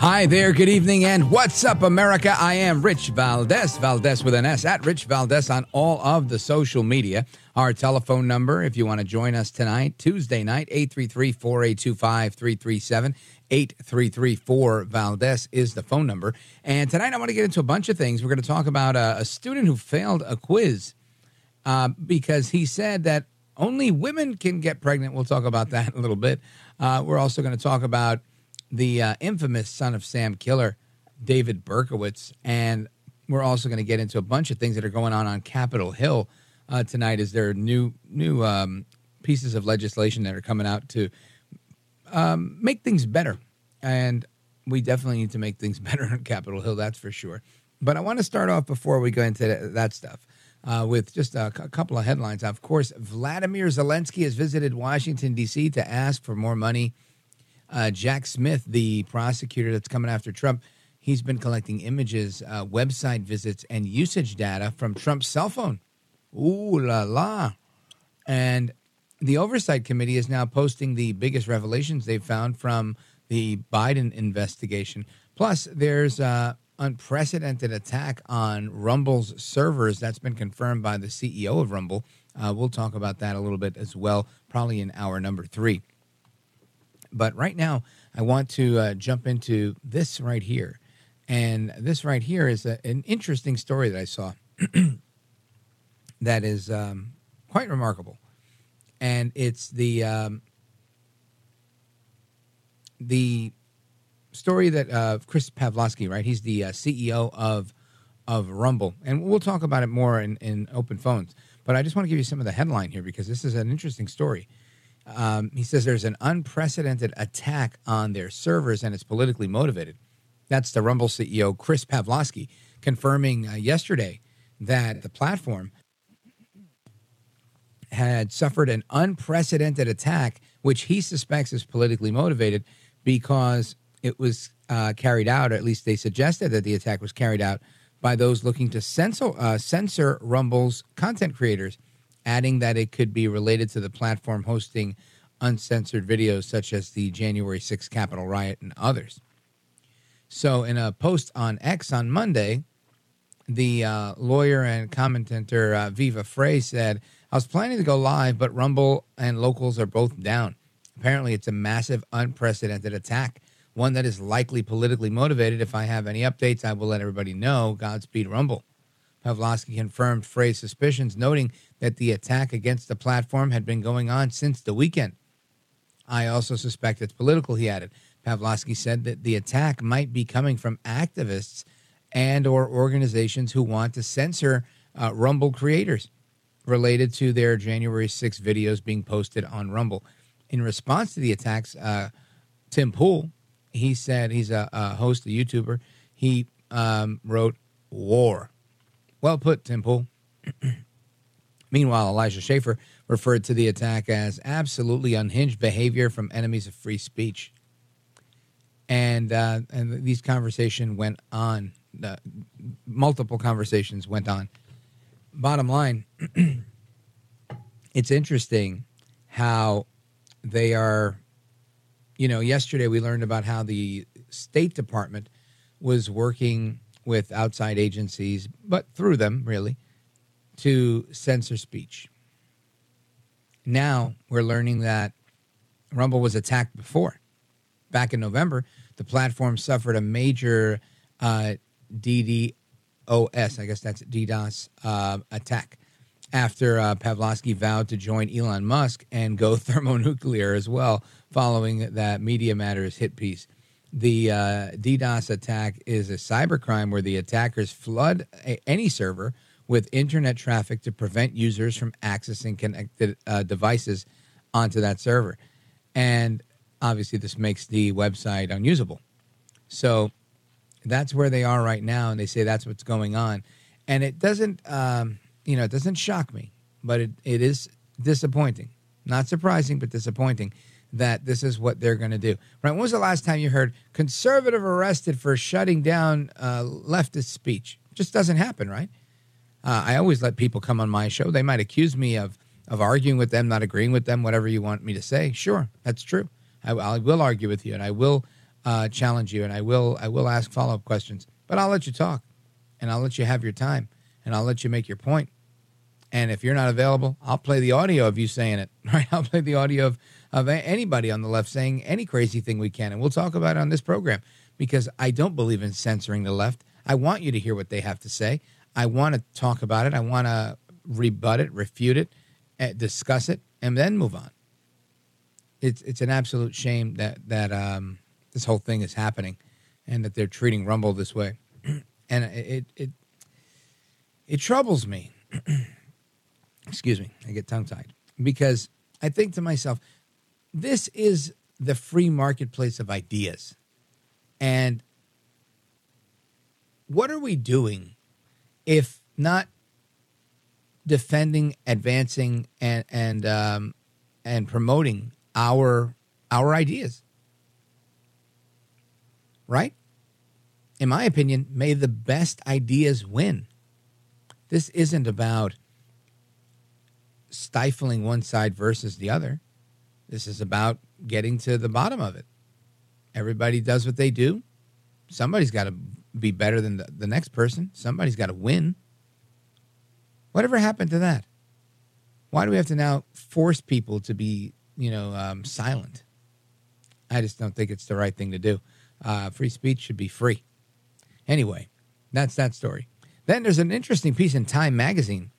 Hi there, good evening, and what's up, America? I am Rich Valdez, Valdez with an S, at Rich Valdez on all of the social media. Our telephone number, if you want to join us tonight, Tuesday night, 833 4825 337. 8334 Valdez is the phone number. And tonight I want to get into a bunch of things. We're going to talk about a, a student who failed a quiz uh, because he said that only women can get pregnant. We'll talk about that in a little bit. Uh, we're also going to talk about the uh, infamous son of Sam Killer, David Berkowitz, and we're also going to get into a bunch of things that are going on on Capitol Hill uh, tonight. Is there new new um, pieces of legislation that are coming out to um, make things better? And we definitely need to make things better on Capitol Hill, that's for sure. But I want to start off before we go into that stuff. Uh, with just a, a couple of headlines. Of course, Vladimir Zelensky has visited Washington, D.C. to ask for more money uh, Jack Smith, the prosecutor that's coming after Trump, he's been collecting images, uh, website visits, and usage data from Trump's cell phone. Ooh la la. And the Oversight Committee is now posting the biggest revelations they've found from the Biden investigation. Plus, there's an unprecedented attack on Rumble's servers that's been confirmed by the CEO of Rumble. Uh, we'll talk about that a little bit as well, probably in hour number three. But right now, I want to uh, jump into this right here. And this right here is a, an interesting story that I saw that is um, quite remarkable. And it's the um, the story that uh, Chris Pavlovski, right? He's the uh, CEO of of Rumble, and we'll talk about it more in, in open phones. But I just want to give you some of the headline here because this is an interesting story. Um, he says there's an unprecedented attack on their servers and it's politically motivated. That's the Rumble CEO, Chris Pavlovski, confirming uh, yesterday that the platform had suffered an unprecedented attack, which he suspects is politically motivated because it was uh, carried out, or at least they suggested that the attack was carried out by those looking to censor, uh, censor Rumble's content creators adding that it could be related to the platform hosting uncensored videos such as the January 6th Capitol riot and others. So, in a post on X on Monday, the uh, lawyer and commentator uh, Viva Frei said, I was planning to go live, but Rumble and locals are both down. Apparently, it's a massive, unprecedented attack, one that is likely politically motivated. If I have any updates, I will let everybody know. Godspeed, Rumble. Pavlovski confirmed Frei's suspicions, noting that the attack against the platform had been going on since the weekend. I also suspect it's political, he added. Pavlovski said that the attack might be coming from activists and or organizations who want to censor uh, Rumble creators related to their January 6 videos being posted on Rumble. In response to the attacks, uh, Tim Pool, he said he's a, a host, a YouTuber. He um, wrote "War." Well put, Tim Pool. Meanwhile, Elijah Schaffer referred to the attack as absolutely unhinged behavior from enemies of free speech. And uh, and these conversations went on. Uh, multiple conversations went on. Bottom line, it's interesting how they are, you know, yesterday we learned about how the State Department was working with outside agencies, but through them, really, to censor speech. Now we're learning that Rumble was attacked before. Back in November, the platform suffered a major uh, DDoS, I guess that's DDoS uh, attack after uh, Pavlovski vowed to join Elon Musk and go thermonuclear as well, following that Media Matters hit piece. The uh, DDoS attack is a cybercrime where the attackers flood a, any server with internet traffic to prevent users from accessing connected uh, devices onto that server. And obviously, this makes the website unusable. So that's where they are right now. And they say that's what's going on. And it doesn't, um, you know, it doesn't shock me, but it, it is disappointing. Not surprising, but disappointing that this is what they're going to do. Right? When was the last time you heard conservative arrested for shutting down uh, leftist speech? Just doesn't happen, right? Uh, I always let people come on my show. They might accuse me of of arguing with them, not agreeing with them, whatever you want me to say. Sure, that's true. I, I will argue with you, and I will uh, challenge you, and I will I will ask follow up questions. But I'll let you talk, and I'll let you have your time, and I'll let you make your point. And if you're not available, I'll play the audio of you saying it. Right? I'll play the audio of of anybody on the left saying any crazy thing we can, and we'll talk about it on this program because I don't believe in censoring the left. I want you to hear what they have to say. I want to talk about it. I want to rebut it, refute it, eh, discuss it, and then move on. It's it's an absolute shame that that um, this whole thing is happening, and that they're treating Rumble this way, and it it it troubles me. Excuse me, I get tongue tied because I think to myself, this is the free marketplace of ideas, and what are we doing if not defending, advancing, and and um, and promoting our our ideas, right? In my opinion, may the best ideas win. This isn't about stifling one side versus the other. This is about getting to the bottom of it. Everybody does what they do. Somebody's got to be better than the, the next person. Somebody's got to win. Whatever happened to that? Why do we have to now force people to be, you know, um, silent? I just don't think it's the right thing to do. Uh, free speech should be free. Anyway, that's that story. Then there's an interesting piece in Time magazine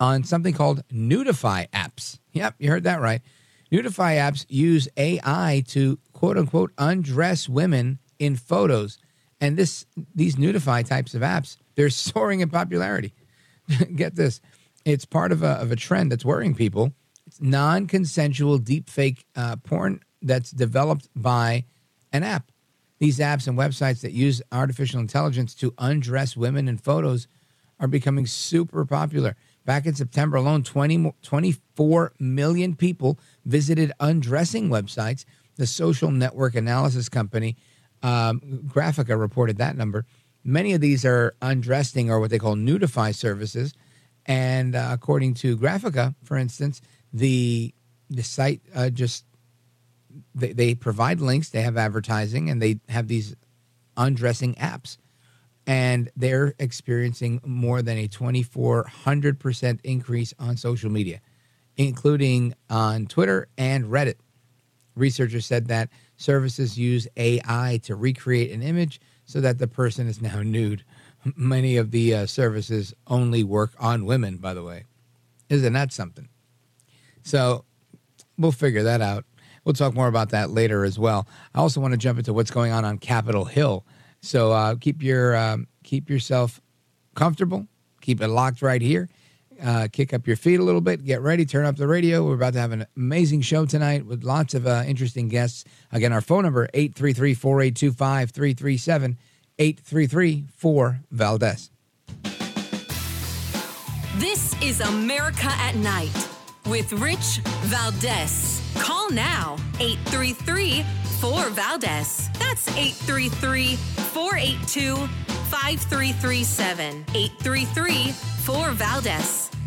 on something called Nudify apps. Yep, you heard that right. Nudify apps use AI to quote unquote undress women in photos and this these Nudify types of apps, they're soaring in popularity. Get this. It's part of a, of a trend that's worrying people. It's non-consensual deepfake uh, porn that's developed by an app. These apps and websites that use artificial intelligence to undress women in photos are becoming super popular. Back in September alone, 20, 24 million people visited undressing websites. The social network analysis company um, Graphika reported that number. Many of these are undressing or what they call nudify services. And uh, according to Graphika, for instance, the the site uh, just they, they provide links, they have advertising, and they have these undressing apps. And they're experiencing more than a 2,400% increase on social media, including on Twitter and Reddit. Researchers said that Services use AI to recreate an image so that the person is now nude. Many of the uh, services only work on women, by the way. Isn't that something? So we'll figure that out. We'll talk more about that later as well. I also want to jump into what's going on on Capitol Hill. So uh, keep your um, keep yourself comfortable. Keep it locked right here uh, kick up your feet a little bit, get ready, turn up the radio. We're about to have an amazing show tonight with lots of uh, interesting guests. Again, our phone number 833-4825-337 833 Valdez. This is America at Night with Rich Valdez. Call now 833 4 Valdez. That's 833 482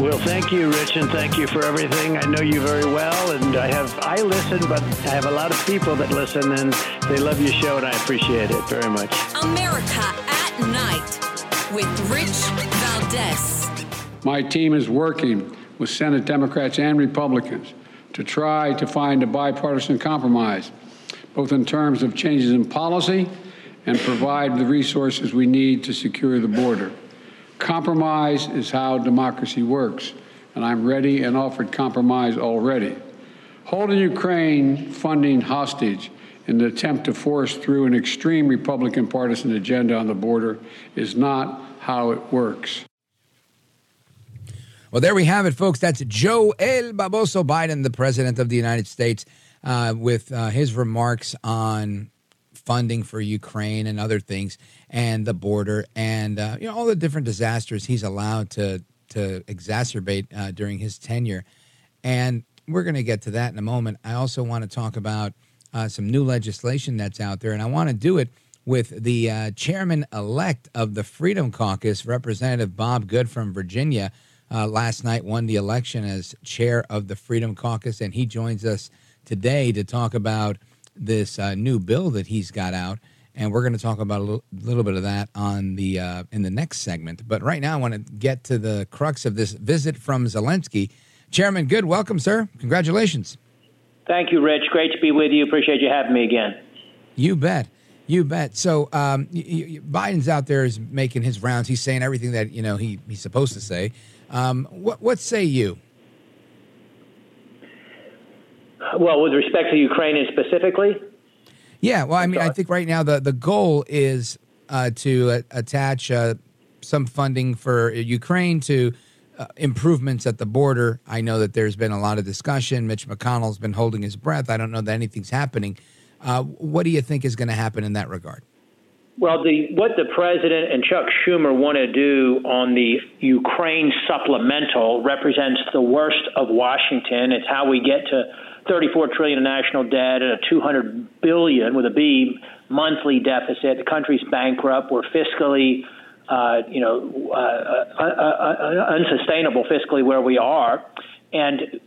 Well, thank you, Rich, and thank you for everything. I know you very well, and I have I listen, but I have a lot of people that listen, and they love your show, and I appreciate it very much. America at Night with Rich Valdez. My team is working with Senate Democrats and Republicans to try to find a bipartisan compromise, both in terms of changes in policy and provide the resources we need to secure the border. Compromise is how democracy works, and I'm ready and offered compromise already. Holding Ukraine funding hostage in an attempt to force through an extreme Republican partisan agenda on the border is not how it works. Well, there we have it, folks. That's Joe El Baboso Biden, the President of the United States, uh, with uh, his remarks on funding for Ukraine and other things, and the border, and uh, you know all the different disasters he's allowed to to exacerbate uh, during his tenure. And we're going to get to that in a moment. I also want to talk about uh, some new legislation that's out there, and I want to do it with the uh, chairman elect of the Freedom Caucus, Representative Bob Good from Virginia. Uh, last night won the election as chair of the Freedom Caucus, and he joins us today to talk about this uh, new bill that he's got out, and we're going to talk about a little, little, bit of that on the uh, in the next segment. But right now, I want to get to the crux of this visit from Zelensky. Chairman Good, welcome, sir. Congratulations. Thank you, Rich. Great to be with you. Appreciate you having me again. You bet. You bet. So um, you, you, Biden's out there is making his rounds. He's saying everything that you know he, he's supposed to say. Um, what what say you? Well, with respect to Ukraine specifically? Yeah, well, I mean, I think right now the, the goal is uh, to uh, attach uh, some funding for Ukraine to uh, improvements at the border. I know that there's been a lot of discussion. Mitch McConnell's been holding his breath. I don't know that anything's happening. Uh, what do you think is going to happen in that regard? Well, the, what the president and Chuck Schumer want to do on the Ukraine supplemental represents the worst of Washington. It's how we get to 34 trillion in national debt and a 200 billion with a B monthly deficit. The country's bankrupt. We're fiscally, uh, you know, uh, uh, uh, uh, unsustainable fiscally where we are. And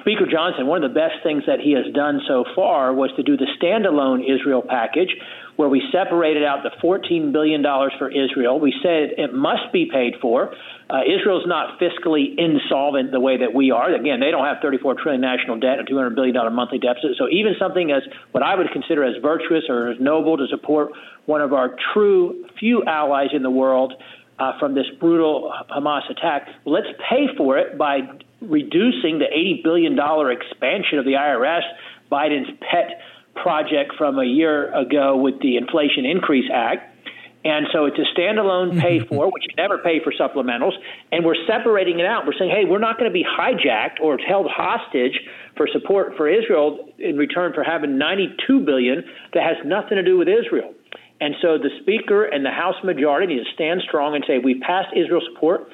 Speaker Johnson, one of the best things that he has done so far was to do the standalone Israel package, where we separated out the $14 billion for Israel. We said it must be paid for. Uh, Israel's not fiscally insolvent the way that we are. Again, they don't have 34 trillion national debt and 200 billion dollar monthly deficit. So even something as what I would consider as virtuous or as noble to support one of our true few allies in the world uh, from this brutal Hamas attack, let's pay for it by reducing the 80 billion dollar expansion of the IRS, Biden's pet project from a year ago with the Inflation Increase Act and so it's a standalone pay for, which you never pay for supplementals. And we're separating it out. We're saying, hey, we're not going to be hijacked or held hostage for support for Israel in return for having 92 billion that has nothing to do with Israel. And so the speaker and the House majority need to stand strong and say, we passed Israel support.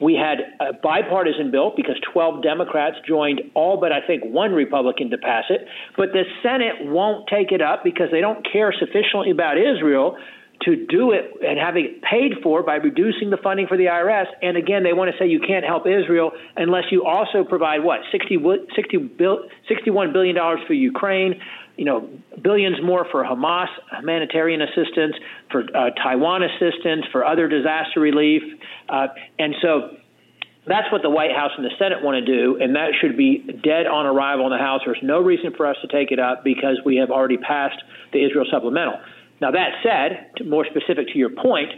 We had a bipartisan bill because 12 Democrats joined all but I think one Republican to pass it. But the Senate won't take it up because they don't care sufficiently about Israel to do it and have it paid for by reducing the funding for the IRS. And again, they want to say you can't help Israel unless you also provide what 60, 60 bill, 61 billion dollars for Ukraine. You know, billions more for Hamas humanitarian assistance, for uh, Taiwan assistance, for other disaster relief, uh, and so that's what the White House and the Senate want to do, and that should be dead on arrival in the House. There's no reason for us to take it up because we have already passed the Israel supplemental. Now, that said, more specific to your point,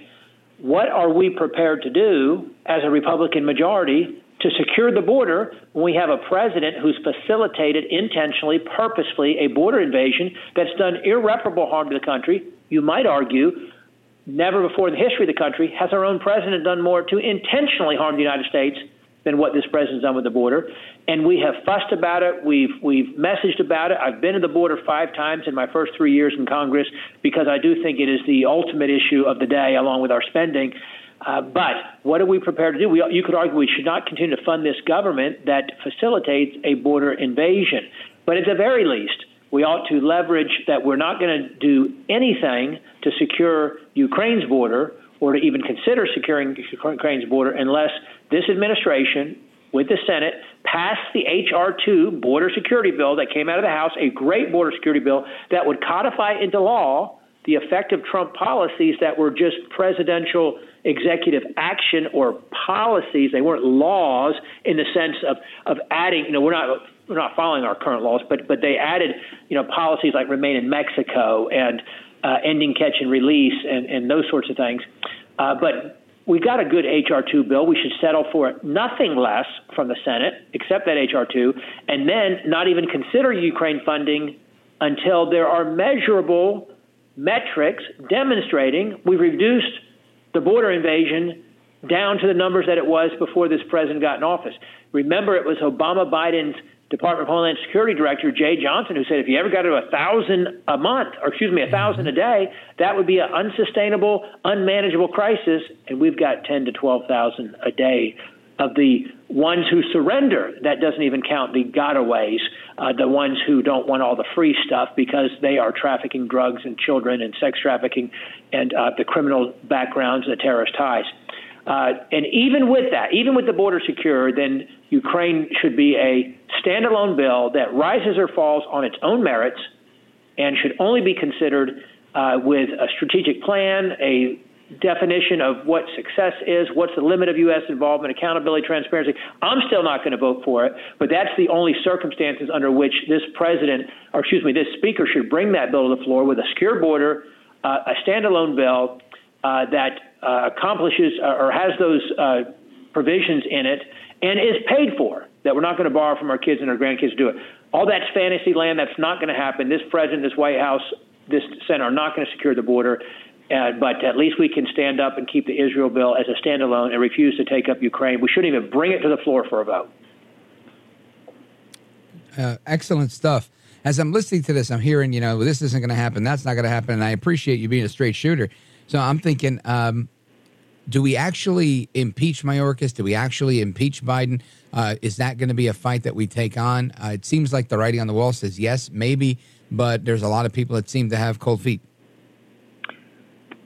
what are we prepared to do as a Republican majority to secure the border when we have a president who's facilitated intentionally, purposefully a border invasion that's done irreparable harm to the country? You might argue, never before in the history of the country has our own president done more to intentionally harm the United States than what this president's done with the border. And we have fussed about it. We've we've messaged about it. I've been to the border five times in my first three years in Congress because I do think it is the ultimate issue of the day, along with our spending. Uh, but what are we prepared to do? We, you could argue we should not continue to fund this government that facilitates a border invasion. But at the very least, we ought to leverage that we're not going to do anything to secure Ukraine's border or to even consider securing Ukraine's border unless this administration, with the Senate, passed the H.R. 2 border security bill that came out of the House, a great border security bill that would codify into law the effect of Trump policies that were just presidential executive action or policies. They weren't laws in the sense of, of adding, you know, we're not we're not following our current laws, but but they added, you know, policies like remain in Mexico and uh, ending catch and release and, and those sorts of things. Uh, but we got a good HR two bill. We should settle for nothing less from the Senate, except that HR two, and then not even consider Ukraine funding until there are measurable metrics demonstrating we've reduced the border invasion down to the numbers that it was before this president got in office. Remember, it was Obama Biden's Department of Homeland Security Director Jeh Johnson, who said if you ever got to a thousand a month, or excuse me, a thousand a day, that would be an unsustainable, unmanageable crisis. And we've got ten to twelve thousand a day of the ones who surrender. That doesn't even count the gotaways, uh, the ones who don't want all the free stuff because they are trafficking drugs and children and sex trafficking and uh, the criminal backgrounds and the terrorist ties. Uh, and even with that, even with the border secure, then Ukraine should be a standalone bill that rises or falls on its own merits and should only be considered uh, with a strategic plan, a definition of what success is, what's the limit of U.S. involvement, accountability, transparency. I'm still not going to vote for it, but that's the only circumstances under which this president, or excuse me, this speaker should bring that bill to the floor with a secure border, uh, a standalone bill uh, that uh, accomplishes uh, or has those uh, provisions in it and is paid for. That we're not going to borrow from our kids and our grandkids to do it. All that's fantasy land. That's not going to happen. This president, this White House, this Senate are not going to secure the border. Uh, but at least we can stand up and keep the Israel bill as a standalone and refuse to take up Ukraine. We shouldn't even bring it to the floor for a vote. Uh, excellent stuff. As I'm listening to this, I'm hearing, you know, this isn't going to happen, that's not going to happen, and I appreciate you being a straight shooter. So I'm thinking, um, do we actually impeach Mayorkas? Do we actually impeach Biden? Uh, is that going to be a fight that we take on? Uh, it seems like the writing on the wall says yes, maybe, but there's a lot of people that seem to have cold feet.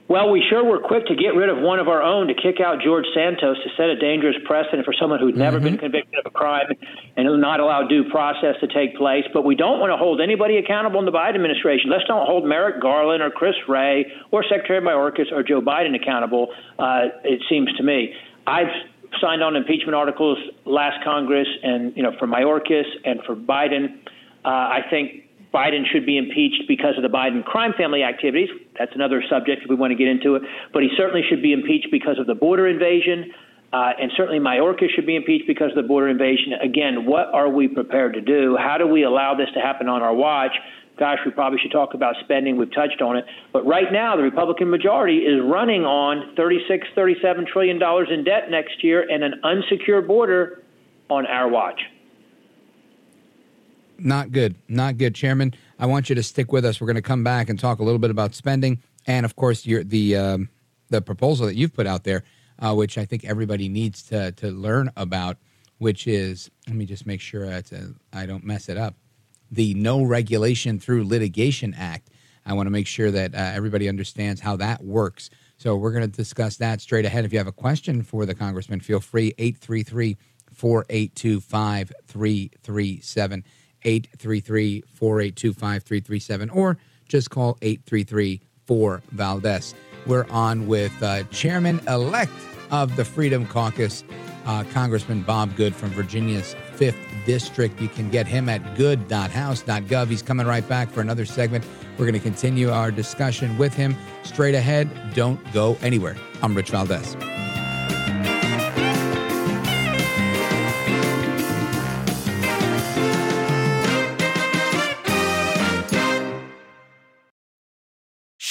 Well, we sure were quick to get rid of one of our own to kick out George Santos to set a dangerous precedent for someone who'd never mm-hmm. been convicted of a crime and not allow due process to take place. But we don't want to hold anybody accountable in the Biden administration. Let's don't hold Merrick Garland or Chris Wray or Secretary Mayorkas or Joe Biden accountable, uh, it seems to me. I've signed on impeachment articles last Congress and, you know, for Mayorkas and for Biden. Uh, I think Biden should be impeached because of the Biden crime family activities. That's another subject if we want to get into it. But he certainly should be impeached because of the border invasion. Uh, and certainly Mayorkas should be impeached because of the border invasion. Again, what are we prepared to do? How do we allow this to happen on our watch? Gosh, we probably should talk about spending. We've touched on it. But right now, the Republican majority is running on $36, 37 trillion dollars in debt next year and an unsecured border on our watch not good. Not good, Chairman. I want you to stick with us. We're going to come back and talk a little bit about spending, and of course, your the um, the proposal that you've put out there, uh, which I think everybody needs to to learn about. Which is, let me just make sure i don't mess it up. The No Regulation Through Litigation Act. I want to make sure that uh, everybody understands how that works. So we're going to discuss that straight ahead. If you have a question for the congressman, feel free 833 482 5337. 833 482 5337 or just call 833 4 Valdez. We're on with uh, Chairman elect of the Freedom Caucus, uh, Congressman Bob Good from Virginia's 5th District. You can get him at good.house.gov. He's coming right back for another segment. We're going to continue our discussion with him straight ahead. Don't go anywhere. I'm Rich Valdez.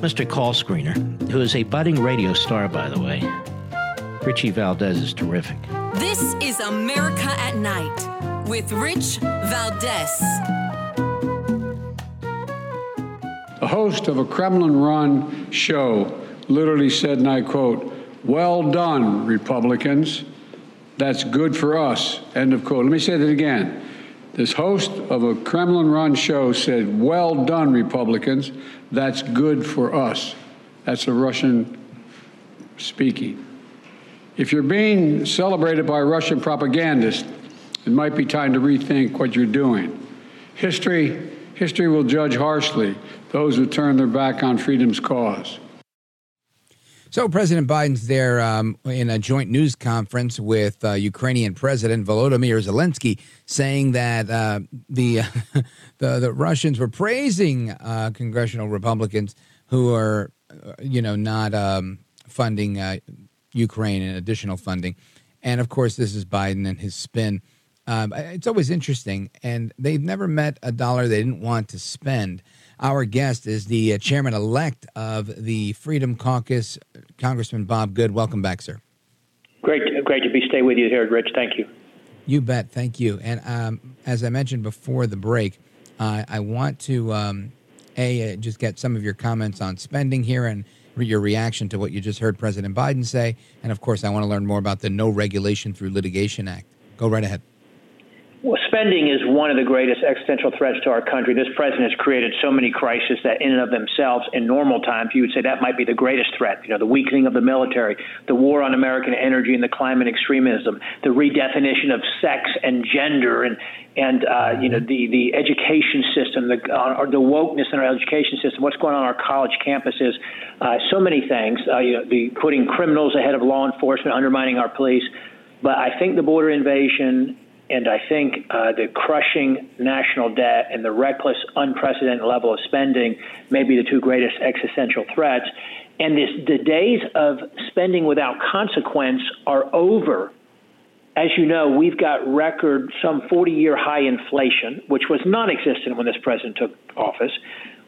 Mr. Call Screener, who is a budding radio star, by the way. Richie Valdez is terrific. This is America at Night with Rich Valdez. The host of a Kremlin run show literally said, and I quote, Well done, Republicans. That's good for us. End of quote. Let me say that again. This host of a Kremlin run show said, Well done, Republicans. That's good for us. That's a Russian speaking. If you're being celebrated by Russian propagandists, it might be time to rethink what you're doing. History, history will judge harshly those who turn their back on freedom's cause. So President Biden's there um, in a joint news conference with uh, Ukrainian President Volodymyr Zelensky, saying that uh, the, the, the Russians were praising uh, congressional Republicans who are, uh, you know, not um, funding uh, Ukraine and additional funding, and of course this is Biden and his spin. Um, it's always interesting, and they've never met a dollar they didn't want to spend. Our guest is the uh, chairman elect of the Freedom Caucus, Congressman Bob Good. Welcome back, sir. Great, great to be stay with you here, Rich. Thank you. You bet. Thank you. And um, as I mentioned before the break, uh, I want to um, a uh, just get some of your comments on spending here and re- your reaction to what you just heard President Biden say, and of course, I want to learn more about the No Regulation Through Litigation Act. Go right ahead. Well, spending is one of the greatest existential threats to our country. This president has created so many crises that, in and of themselves, in normal times, you would say that might be the greatest threat. You know, the weakening of the military, the war on American energy and the climate extremism, the redefinition of sex and gender, and and uh, you know the the education system, the uh, the wokeness in our education system, what's going on on our college campuses, uh, so many things. Uh, you know, the putting criminals ahead of law enforcement, undermining our police. But I think the border invasion and I think uh, the crushing national debt and the reckless, unprecedented level of spending may be the two greatest existential threats. And this, the days of spending without consequence are over. As you know, we've got record some 40 year high inflation, which was non existent when this president took office.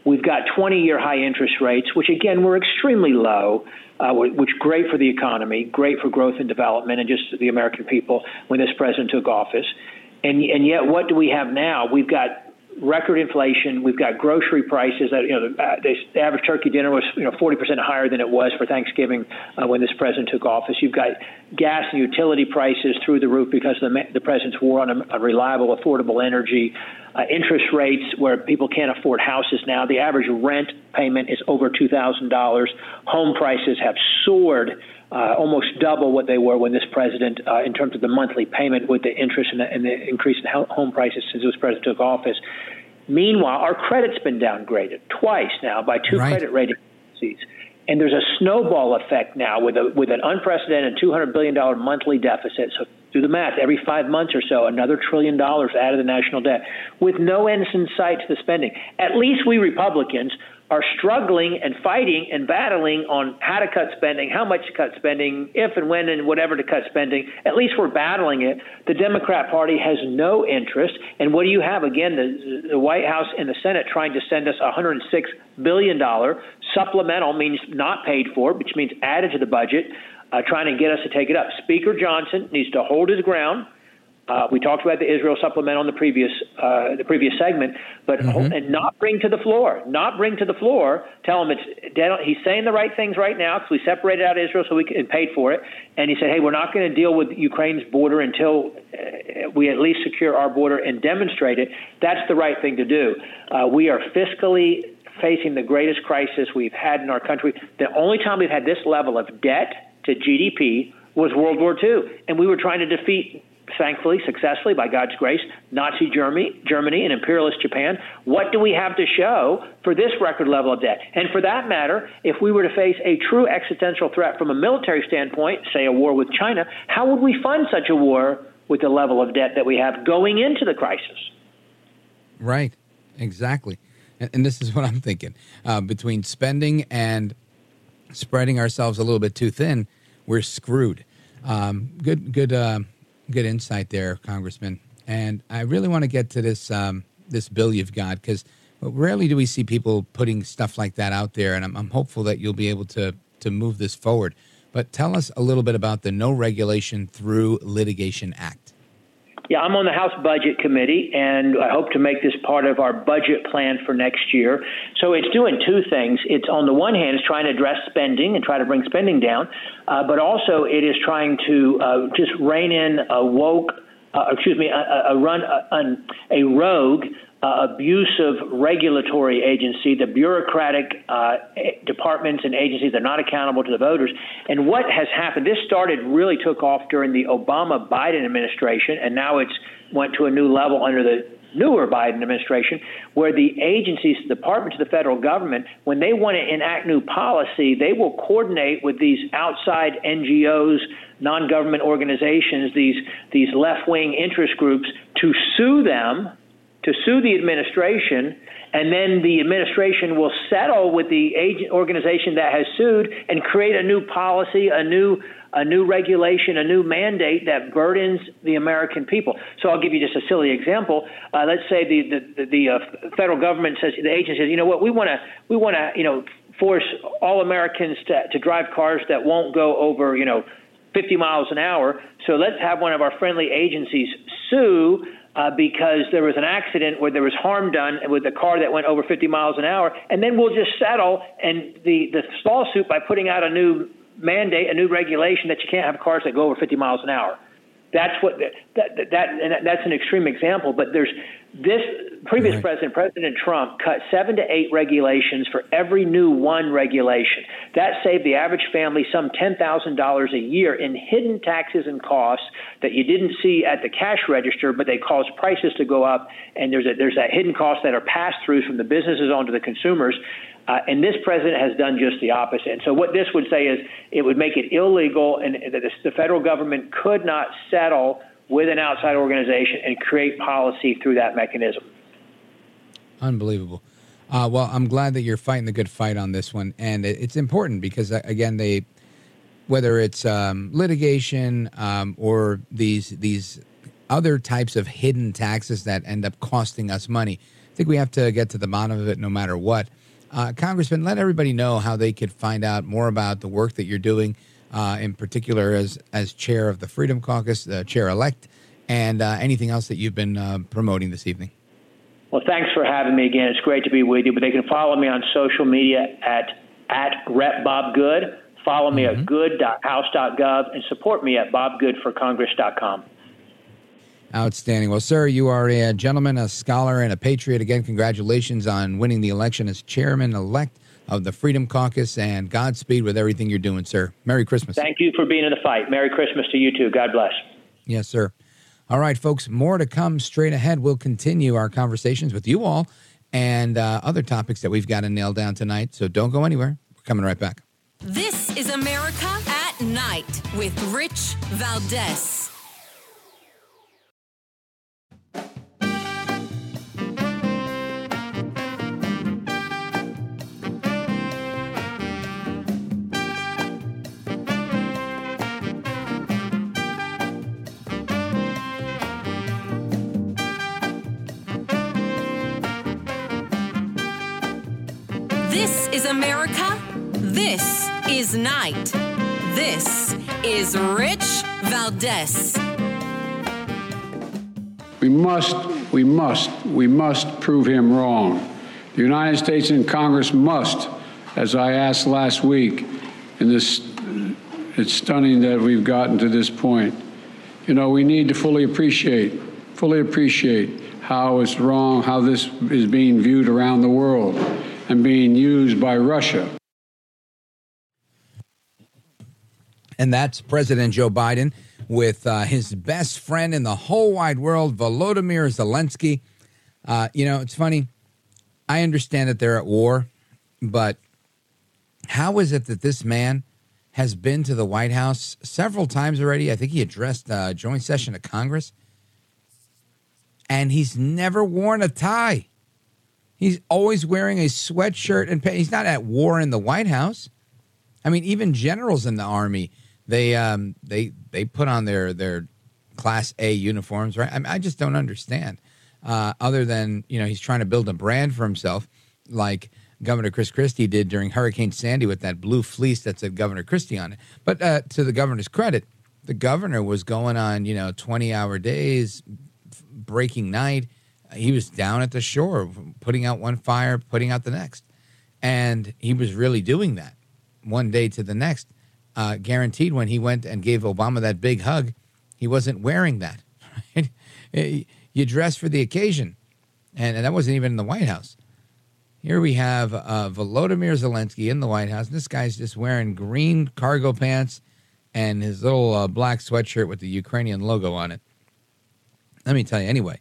We've got 20 year high interest rates, which again were extremely low, uh, which great for the economy, great for growth and development, and just the American people when this president took office. And, and yet, what do we have now? We've got record inflation. We've got grocery prices that you know the, uh, the average turkey dinner was you know 40% higher than it was for Thanksgiving uh, when this president took office. You've got gas and utility prices through the roof because of the, the president's war on reliable, affordable energy. Uh, interest rates where people can't afford houses now. The average rent payment is over two thousand dollars. Home prices have soared. Uh, almost double what they were when this president, uh, in terms of the monthly payment with the interest and the, and the increase in home prices since this president took office. Meanwhile, our credit's been downgraded twice now by two right. credit rating agencies. And there's a snowball effect now with a with an unprecedented $200 billion monthly deficit. So do the math. Every five months or so, another trillion dollars out of the national debt with no ends in sight to the spending. At least we Republicans are struggling and fighting and battling on how to cut spending, how much to cut spending, if and when and whatever to cut spending. At least we're battling it. The Democrat Party has no interest. And what do you have? Again, the, the White House and the Senate trying to send us a $106 billion supplemental, means not paid for, which means added to the budget, uh, trying to get us to take it up. Speaker Johnson needs to hold his ground Uh, we talked about the Israel supplement on the previous uh, the previous segment, but mm-hmm. and not bring to the floor, not bring to the floor. Tell him it's. He's saying the right things right now because we separated out Israel so we can, paid for it. And he said, hey, we're not going to deal with Ukraine's border until uh, we at least secure our border and demonstrate it. That's the right thing to do. Uh, we are fiscally facing the greatest crisis we've had in our country. The only time we've had this level of debt to GDP was World War II, and we were trying to defeat thankfully, successfully, by God's grace, Nazi Germany, Germany and imperialist Japan. What do we have to show for this record level of debt? And for that matter, if we were to face a true existential threat from a military standpoint, say a war with China, how would we fund such a war with the level of debt that we have going into the crisis? Right, exactly. And, this is what I'm thinking. Uh, between spending and spreading ourselves a little bit too thin, we're screwed. Um, good, good. Uh, good insight there, Congressman. And I really want to get to this um, this bill you've got because rarely do we see people putting stuff like that out there, and I'm, I'm hopeful that you'll be able to to move this forward. But tell us a little bit about the No Regulation Through Litigation Act. Yeah, I'm on the House Budget Committee, and I hope to make this part of our budget plan for next year. So it's doing two things. It's on the one hand, it's trying to address spending and try to bring spending down, uh, but also it is trying to uh, just rein in a woke, uh, excuse me, a, a run a, a rogue uh, abusive regulatory agency, the bureaucratic uh, departments and agencies that are not accountable to the voters. And what has happened, this started, really took off during the Obama Biden administration, and now it's went to a new level under the newer Biden administration, where the agencies, the departments of the federal government, when they want to enact new policy, they will coordinate with these outside NGOs, non-government organizations, these these left-wing interest groups to sue them to sue the administration, and then the administration will settle with the agent organization that has sued and create a new policy, a new a new regulation, a new mandate that burdens the American people. So I'll give you just a silly example. Uh, let's say the the, the uh, federal government says the agency says, you know what, we want to we want to you know force all Americans to to drive cars that won't go over you know 50 miles an hour. So let's have one of our friendly agencies sue uh, because there was an accident where there was harm done with a car that went over 50 miles an hour, and then we'll just settle and the the lawsuit by putting out a new mandate, a new regulation that you can't have cars that go over 50 miles an hour. That's what that that, that and that's an extreme example, but there's this previous right. president, President Trump, cut seven to eight regulations for every new one regulation. That saved the average family some ten thousand dollars a year in hidden taxes and costs that you didn't see at the cash register, but they caused prices to go up. And there's a, there's that hidden costs that are passed through from the businesses onto the consumers. Uh, and this president has done just the opposite. And so, what this would say is it would make it illegal, and that the federal government could not settle with an outside organization and create policy through that mechanism. Unbelievable. Uh, well, I'm glad that you're fighting the good fight on this one, and it's important because uh, again, they whether it's um, litigation um, or these these other types of hidden taxes that end up costing us money. I think we have to get to the bottom of it, no matter what. Uh, Congressman, let everybody know how they could find out more about the work that you're doing, uh, in particular as as chair of the Freedom Caucus, the chair elect, and uh, anything else that you've been uh, promoting this evening. Well, thanks for having me again. It's great to be with you. But they can follow me on social media at at Rep Bob Good. Follow me mm-hmm. at good.house.gov and support me at bobgoodforcongress.com. Outstanding. Well, sir, you are a gentleman, a scholar, and a patriot. Again, congratulations on winning the election as chairman elect of the Freedom Caucus, and Godspeed with everything you're doing, sir. Merry Christmas. Thank you for being in the fight. Merry Christmas to you too. God bless. Yes, sir. All right, folks, more to come straight ahead. We'll continue our conversations with you all and uh, other topics that we've got to nail down tonight. So don't go anywhere. We're coming right back. This is America at Night with Rich Valdez. Is America. This is Night. This is Rich Valdez. We must, we must, we must prove him wrong. The United States and Congress must, as I asked last week, in this, it's stunning that we've gotten to this point. You know, we need to fully appreciate, fully appreciate how it's wrong, how this is being viewed around the world and being used by Russia. And that's President Joe Biden with uh, his best friend in the whole wide world, Volodymyr Zelensky. Uh, you know, it's funny. I understand that they're at war, but how is it that this man has been to the White House several times already? I think he addressed a joint session of Congress, and he's never worn a tie. He's always wearing a sweatshirt and. He's not at war in the White House. I mean, even generals in the army they um, they they put on their their class A uniforms, right? I, mean, I just don't understand. Uh, other than you know, he's trying to build a brand for himself, like Governor Chris Christie did during Hurricane Sandy with that blue fleece that said Governor Christie on it. But uh, to the governor's credit, the governor was going on you know twenty hour days, breaking night. He was down at the shore, putting out one fire, putting out the next, and he was really doing that one day to the next uh, guaranteed when he went and gave Obama that big hug, he wasn't wearing that. Right? You dress for the occasion, and, and, that wasn't even in the White House. Here we have uh, Volodymyr Zelensky in the White House. And This guy's just wearing green cargo pants and his little uh, black sweatshirt with the Ukrainian logo on it. Let me tell you, anyway.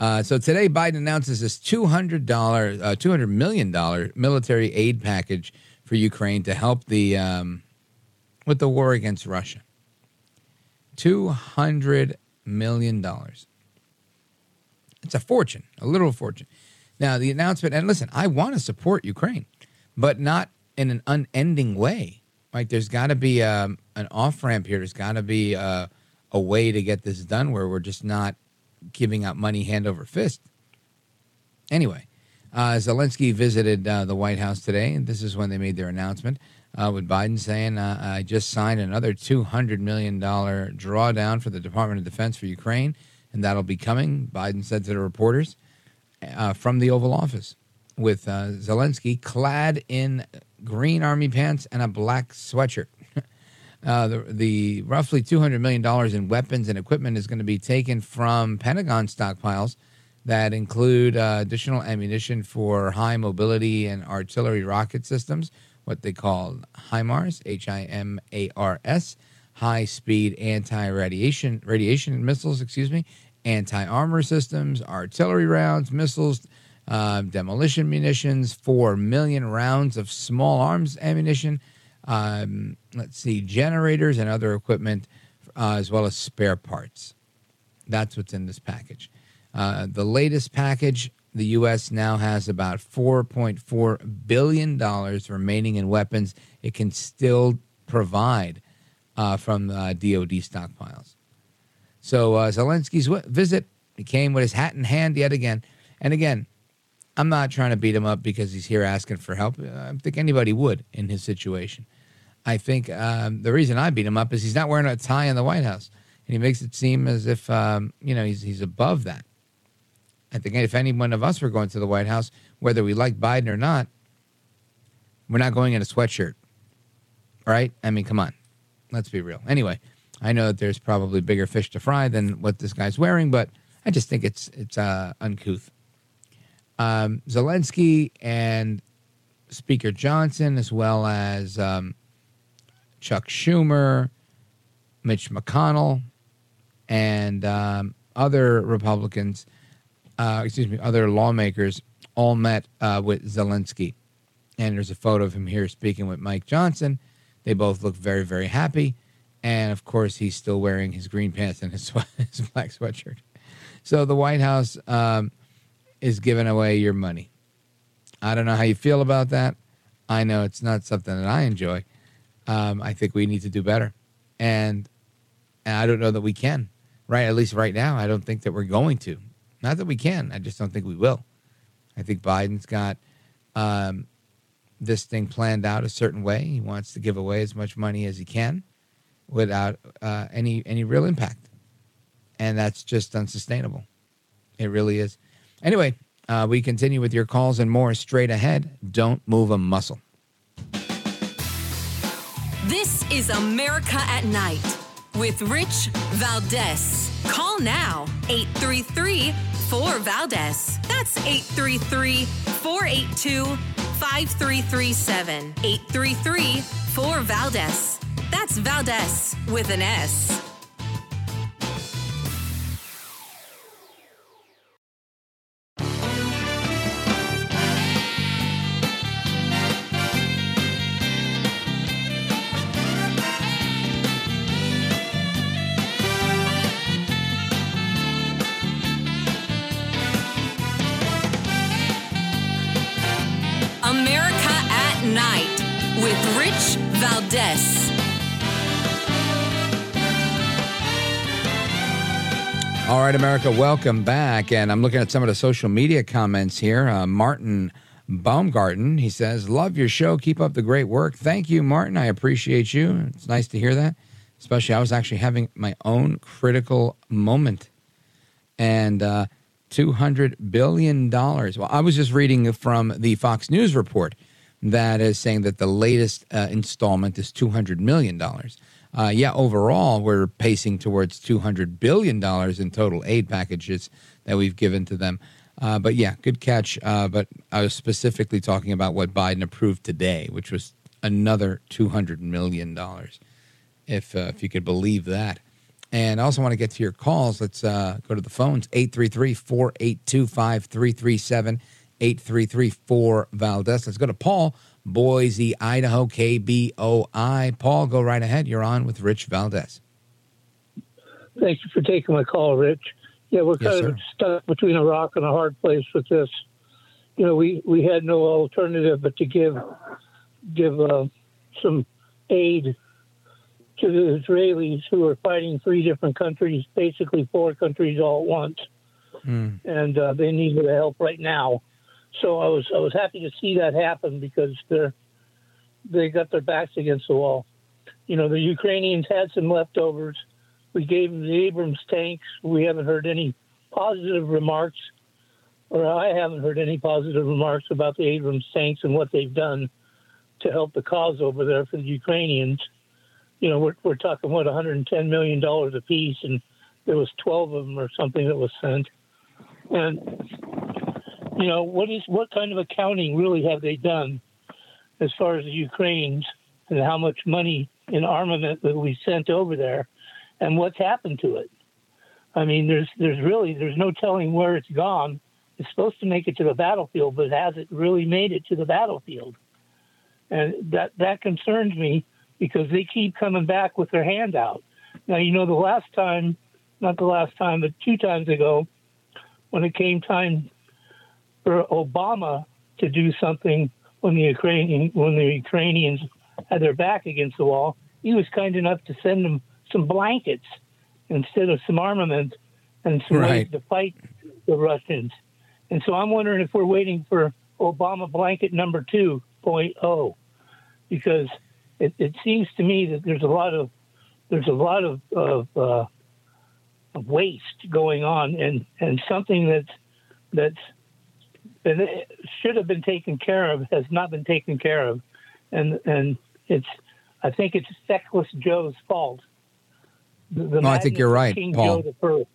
Uh, so today, Biden announces this two hundred dollar, uh, two hundred million dollar military aid package for Ukraine to help the um, with the war against Russia. $200 million. It's a fortune, a little fortune. Now, the announcement, and listen, I want to support Ukraine, but not in an unending way. Like, there's got to be um, an off ramp here. There's got to be a, a way to get this done where we're just not giving out money hand over fist. Anyway, uh, Zelensky visited uh, the White House today, and this is when they made their announcement uh, with Biden saying, uh, I just signed another $200 million drawdown for the Department of Defense for Ukraine, and that'll be coming, Biden said to the reporters, uh, from the Oval Office, with uh, Zelensky clad in green army pants and a black sweatshirt. Uh, the, the roughly $200 million in weapons and equipment is going to be taken from Pentagon stockpiles that include uh, additional ammunition for high mobility and artillery rocket systems what they call HIMARS, H I M A R S, high speed anti radiation radiation missiles, excuse me, anti armor systems, artillery rounds, missiles, uh, demolition munitions, four million rounds of small arms ammunition. Um, let's see, generators and other equipment, uh, as well as spare parts. That's what's in this package. Uh, the latest package the U.S. now has about $4.4 billion remaining in weapons it can still provide uh, from uh, DoD stockpiles. So uh, Zelensky's visit he came with his hat in hand yet again. And again, I'm not trying to beat him up because he's here asking for help. I think anybody would in his situation. I think um, the reason I beat him up is he's not wearing a tie in the White House, and he makes it seem as if um, you know he's he's above that. I think if any one of us were going to the White House, whether we like Biden or not, we're not going in a sweatshirt. Right? I mean, come on. Let's be real. Anyway, I know that there's probably bigger fish to fry than what this guy's wearing, but I just think it's it's uh, uncouth. Um, Zelensky and Speaker Johnson, as well as um, Chuck Schumer, Mitch McConnell, and um, other Republicans uh, excuse me, other lawmakers all met uh, with Zelensky. And there's a photo of him here speaking with Mike Johnson. They both look very, very happy. And of course, he's still wearing his green pants and his, his black sweatshirt. So the White House um, is giving away your money. I don't know how you feel about that. I know it's not something that I enjoy. Um, I think we need to do better. And, and I don't know that we can, right? At least right now, I don't think that we're going to. Not that we can. I just don't think we will. I think Biden's got um, this thing planned out a certain way. He wants to give away as much money as he can without uh, any any real impact, and that's just unsustainable. It really is. Anyway, uh, we continue with your calls and more straight ahead. Don't move a muscle. This is America at Night with Rich Valdez. Call now 833 4 Valdez. That's 833 482 5337. 833 4 Valdez. That's Valdez with an S. right, America, welcome back. And I'm looking at some of the social media comments here. Uh, Martin Baumgarten, he says, Love your show. Keep up the great work. Thank you, Martin. I appreciate you. It's nice to hear that. Especially, I was actually having my own critical moment. And uh, $200 billion. Well, I was just reading from the Fox News report that is saying that the latest uh, installment is $200 million. Uh, yeah, overall, we're pacing towards $200 billion in total aid packages that we've given to them. Uh, but yeah, good catch. Uh, but I was specifically talking about what Biden approved today, which was another $200 million, if, uh, if you could believe that. And I also want to get to your calls. Let's uh, go to the phones 833 482 5337 833 4 Valdez. Let's go to Paul, Boise, Idaho, KBOI. Paul, go right ahead. You're on with Rich Valdez. Thank you for taking my call, Rich. Yeah, we're Yes, kind sir. of stuck between a rock and a hard place with this. You know, we, we had no alternative but to give give uh, some aid to the Israelis who are fighting three different countries, basically four countries all at once, and uh, they needed the help right now. So I was I was happy to see that happen because they're they got their backs against the wall. You know, the Ukrainians had some leftovers. We gave them the Abrams tanks. We haven't heard any positive remarks, or I haven't heard any positive remarks about the Abrams tanks and what they've done to help the cause over there for the Ukrainians. You know, we're, we're talking, what, $110 million apiece, and there was 12 of them or something that was sent. And, you know, what is what kind of accounting really have they done as far as the Ukrainians and how much money in armament that we sent over there and what's happened to it. I mean, there's there's really there's no telling where it's gone. It's supposed to make it to the battlefield, but has it really made it to the battlefield? And that that concerns me because they keep coming back with their hand out. Now, you know, the last time, not the last time, but two times ago, when it came time for Obama to do something when the Ukrainian when the Ukrainians had their back against the wall, he was kind enough to send them some blankets instead of some armament and some ways to fight the Russians. And so I'm wondering if we're waiting for Obama blanket number 2.0 because it, it seems to me that there's a lot of there's a lot of, of, uh, of waste going on and, and something that's that's been, should have been taken care of has not been taken care of and and it's I think it's Feckless Joe's fault. The, the No, I think you're right, King Paul. Joe the First.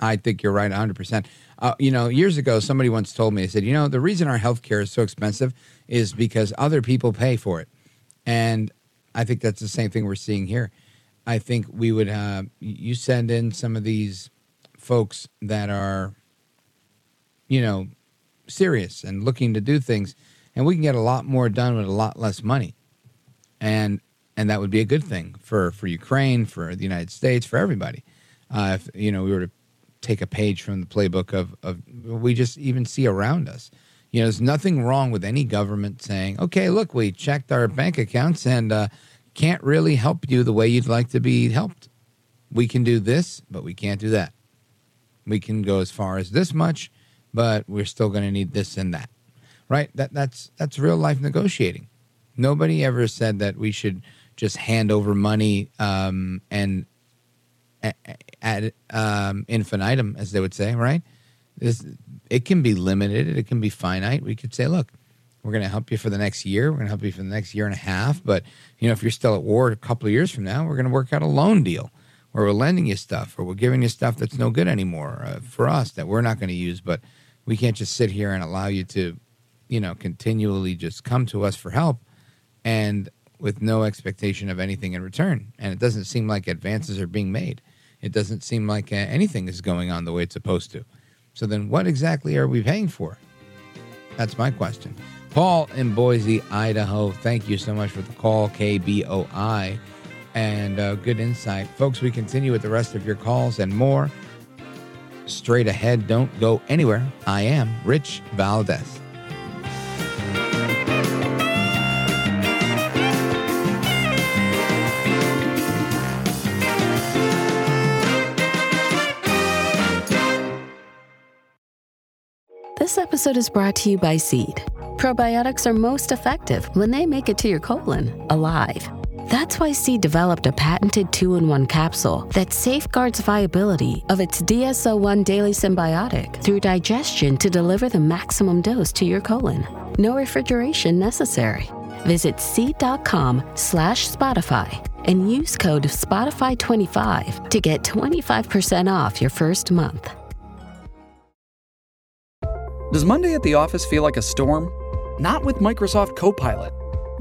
I think you're right 100%. Uh, you know, years ago, somebody once told me, they said, you know, the reason our health care is so expensive is because other people pay for it. And I think that's the same thing we're seeing here. I think we would, uh, you send in some of these folks that are, you know, serious and looking to do things, and we can get a lot more done with a lot less money. And and that would be a good thing for, for Ukraine, for the United States, for everybody. Uh, if you know we were to take a page from the playbook of, of we just even see around us. You know, there's nothing wrong with any government saying, "Okay, look, we checked our bank accounts and uh, can't really help you the way you'd like to be helped. We can do this, but we can't do that. We can go as far as this much, but we're still going to need this and that." Right? That that's that's real life negotiating. Nobody ever said that we should just hand over money um, and ad um, infinitum, as they would say, right? This, it can be limited, it can be finite. We could say, look, we're going to help you for the next year. We're going to help you for the next year and a half. But you know, if you're still at war a couple of years from now, we're going to work out a loan deal where we're lending you stuff or we're giving you stuff that's no good anymore uh, for us that we're not going to use. But we can't just sit here and allow you to, you know, continually just come to us for help and with no expectation of anything in return. And it doesn't seem like advances are being made. It doesn't seem like uh, anything is going on the way it's supposed to. So then, what exactly are we paying for? That's my question. Paul in Boise, Idaho, thank you so much for the call, KBOI, and uh, good insight. Folks, we continue with the rest of your calls and more. Straight ahead, don't go anywhere. I am Rich Valdez. This episode is brought to you by Seed. Probiotics are most effective when they make it to your colon alive. That's why Seed developed a patented two in one capsule that safeguards viability of its DSO1 daily symbiotic through digestion to deliver the maximum dose to your colon. No refrigeration necessary. Visit seed.com slash Spotify and use code Spotify25 to get 25% off your first month. Does Monday at the office feel like a storm? Not with Microsoft Copilot.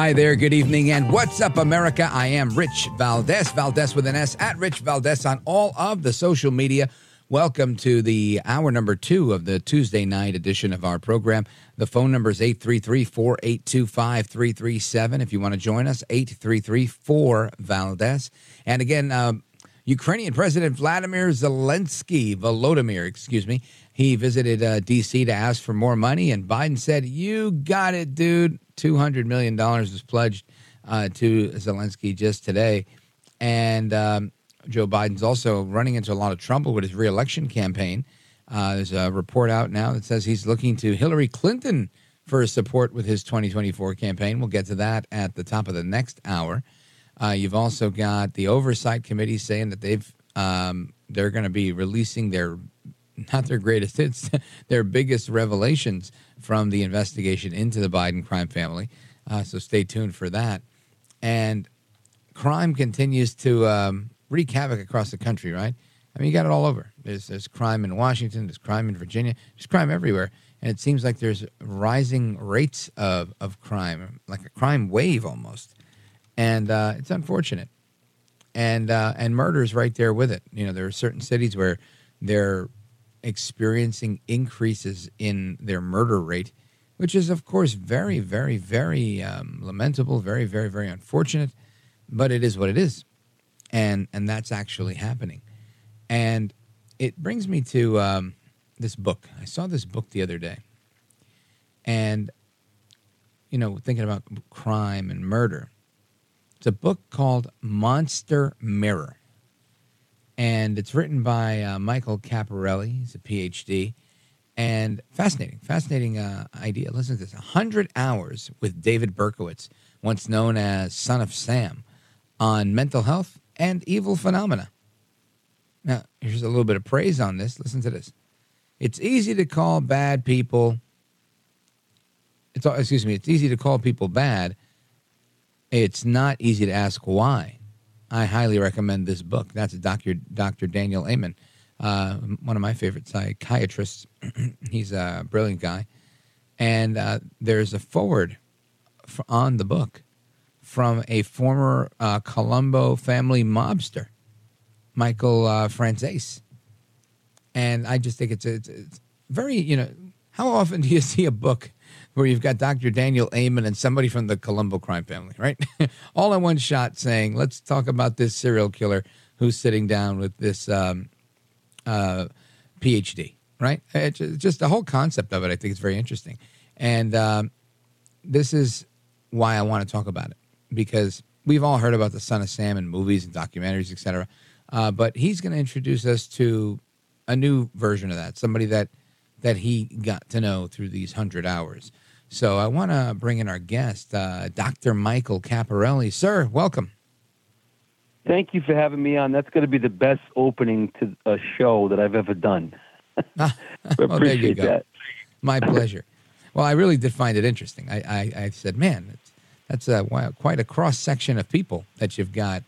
Hi there, good evening, and what's up, America? I am Rich Valdez, Valdez with an S, at Rich Valdez on all of the social media. Welcome to the hour number two of the Tuesday night edition of our program. The phone number is 833 482 5337. If you want to join us, 833 4 Valdez. And again, uh, Ukrainian President Vladimir Zelensky, Volodymyr, excuse me, he visited uh, D.C. to ask for more money, and Biden said, You got it, dude. $200 million was pledged uh, to Zelensky just today. And um, Joe Biden's also running into a lot of trouble with his reelection campaign. Uh, there's a report out now that says he's looking to Hillary Clinton for support with his 2024 campaign. We'll get to that at the top of the next hour. Uh, you've also got the oversight committee saying that they've um, they're going to be releasing their not their greatest hits, their biggest revelations from the investigation into the Biden crime family. Uh, so stay tuned for that. And crime continues to um, wreak havoc across the country, right? I mean, you got it all over. There's, there's crime in Washington, there's crime in Virginia, there's crime everywhere. And it seems like there's rising rates of, of crime, like a crime wave almost. And uh, it's unfortunate. And, uh, and murder's right there with it. You know, there are certain cities where they're experiencing increases in their murder rate, which is, of course, very, very, very um, lamentable, very, very, very unfortunate. But it is what it is, and and that's actually happening. And it brings me to um, this book. I saw this book the other day, and you know, thinking about crime and murder. It's a book called Monster Mirror and it's written by uh, Michael Caparelli. He's a PhD, and fascinating, fascinating uh, idea. Listen to this: hundred hours with David Berkowitz, once known as Son of Sam, on mental health and evil phenomena. Now, here's a little bit of praise on this. Listen to this. It's easy to call bad people. It's excuse me. It's easy to call people bad. It's not easy to ask why. I highly recommend this book. That's Dr. Dr. Daniel Amen, uh, one of my favorite psychiatrists. He's a brilliant guy, and uh, there's a forward on the book from a former uh, Colombo family mobster Michael uh. And I just think it's, it's, it's very, you know, how often do you see a book where you've got Dr. Daniel Amen and somebody from the Colombo crime family, right? All in one shot saying, let's talk about this serial killer who's sitting down with this um, uh, PhD, right? It's just the whole concept of it, I think is very interesting. And um, this is why I want to talk about it because we've all heard about the Son of Sam in movies and documentaries, etc. Uh, but he's going to introduce us to a new version of that, somebody that that he got to know through these hundred hours. So I want to bring in our guest, uh, Dr. Michael Caparelli. Sir, welcome. Thank you for having me on. That's going to be the best opening to a show that I've ever done. well, there you go. That. My pleasure. Well, I really did find it interesting. I, I, I said, man, that's a, quite a cross section of people that you've got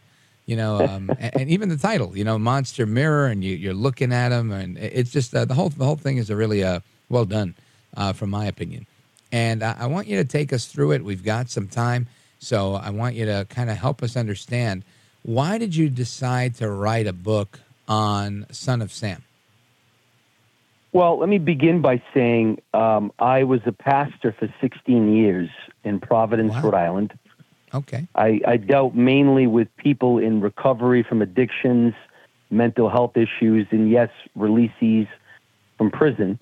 you know, um, and, and, even the title, you know, Monster Mirror, and you, are looking at them, and it's just uh, the whole the whole thing is a really uh, well done, uh, from my opinion. And I, want you to take us through it. We've got some time, so I want you to kind of help us understand why did you decide to write a book on Son of Sam? Well, let me begin by saying um, I was a pastor for 16 years in Providence, wow. Rhode Island. Okay. I, I dealt mainly with people in recovery from addictions, mental health issues, and yes, releasees from prison.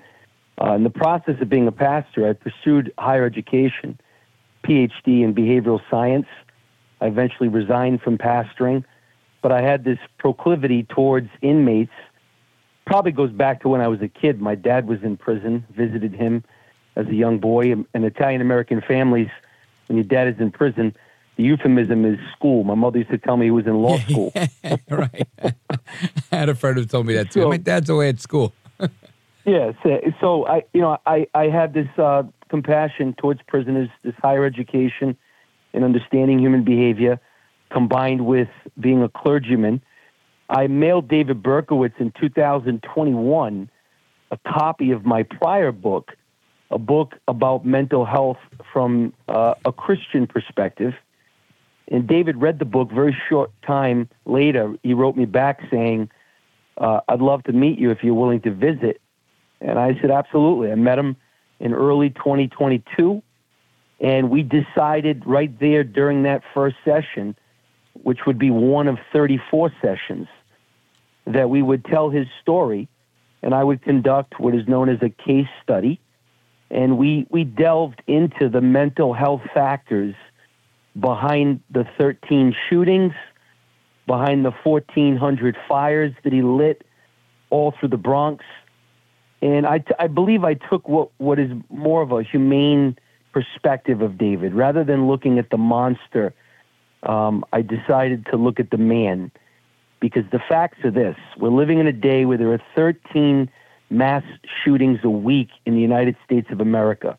Uh, in the process of being a pastor, I pursued higher education, PhD in behavioral science. I eventually resigned from pastoring, but I had this proclivity towards inmates. Probably goes back to when I was a kid. My dad was in prison, visited him as a young boy. And Italian American families, when your dad is in prison, the euphemism is school. My mother used to tell me he was in law school. right. I had a friend who told me that too. So, My dad's away at school. Yes. So I, you know, I, I had this uh, compassion towards prisoners, this higher education and understanding human behavior, combined with being a clergyman. I mailed David Berkowitz in 2021 a copy of my prior book, a book about mental health from uh, a Christian perspective and David read the book very short time later. He wrote me back saying, uh, I'd love to meet you if you're willing to visit. And I said, absolutely. I met him in early 2022. And we decided right there during that first session, which would be one of 34 sessions, that we would tell his story and I would conduct what is known as a case study. And we, we delved into the mental health factors behind the 13 shootings, behind the 1,400 fires that he lit all through the Bronx. And I, t- I believe I took what, what is more of a humane perspective of David. Rather than looking at the monster, um, I decided to look at the man. Because the facts are this we're living in a day where there are 13 mass shootings a week in the United States of America.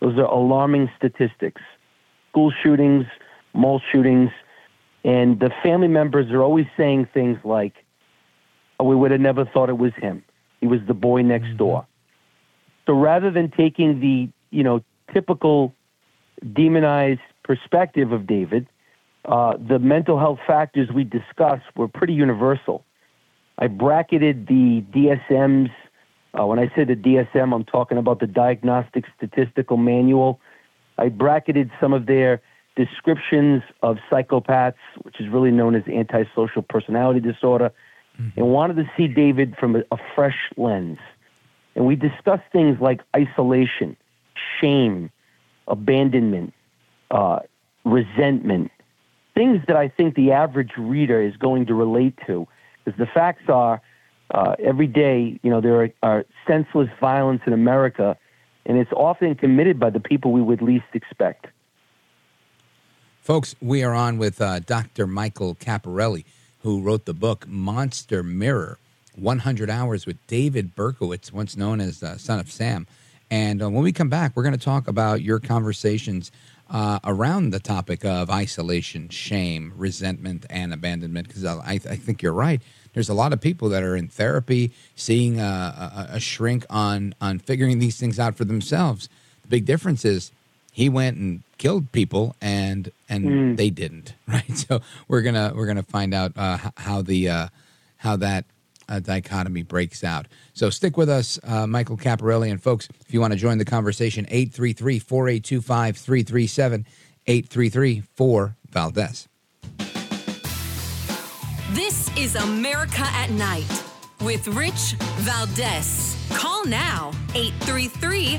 Those are alarming statistics school shootings, mall shootings, and the family members are always saying things like, oh, "We would have never thought it was him. He was the boy next mm-hmm. door." So rather than taking the you know typical demonized perspective of David, uh, the mental health factors we discussed were pretty universal. I bracketed the DSM's. Uh, when I say the DSM, I'm talking about the Diagnostic Statistical Manual I bracketed some of their descriptions of psychopaths, which is really known as antisocial personality disorder, mm-hmm. and wanted to see David from a, a fresh lens. And we discussed things like isolation, shame, abandonment, uh, resentment, things that I think the average reader is going to relate to. Because the facts are, uh, every day, you know, there are, are senseless violence in America and it's often committed by the people we would least expect. Folks, we are on with uh, Dr. Michael Caparelli, who wrote the book Monster Mirror. 100 Hours with David Berkowitz, once known as uh, Son of Sam. And uh, when we come back, we're going to talk about your conversations uh, around the topic of isolation, shame, resentment, and abandonment. Because I, I think you're right. There's a lot of people that are in therapy, seeing a, a, a shrink on on figuring these things out for themselves. The big difference is he went and killed people, and and mm. they didn't. Right. So we're gonna we're gonna find out uh, how the uh, how that uh, dichotomy breaks out. So stick with us, uh, Michael Caparelli. And folks, if you want to join the conversation, 833 482 5337, 833 4 Valdez. This is America at Night with Rich Valdez. Call now 833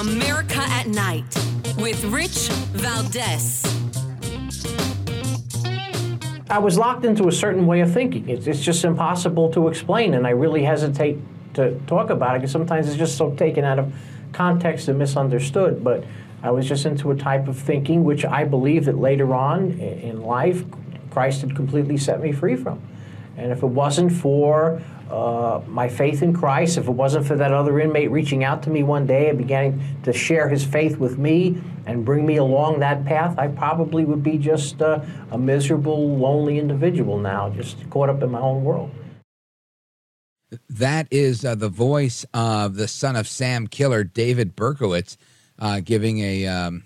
America at Night with Rich Valdez. I was locked into a certain way of thinking. It's, it's just impossible to explain, and I really hesitate to talk about it because sometimes it's just so taken out of context and misunderstood. But I was just into a type of thinking which I believe that later on in life, Christ had completely set me free from. And if it wasn't for uh, my faith in Christ, if it wasn't for that other inmate reaching out to me one day and beginning to share his faith with me and bring me along that path, I probably would be just uh, a miserable, lonely individual now, just caught up in my own world. That is uh, the voice of the son of Sam killer, David Berkowitz, uh, giving a um,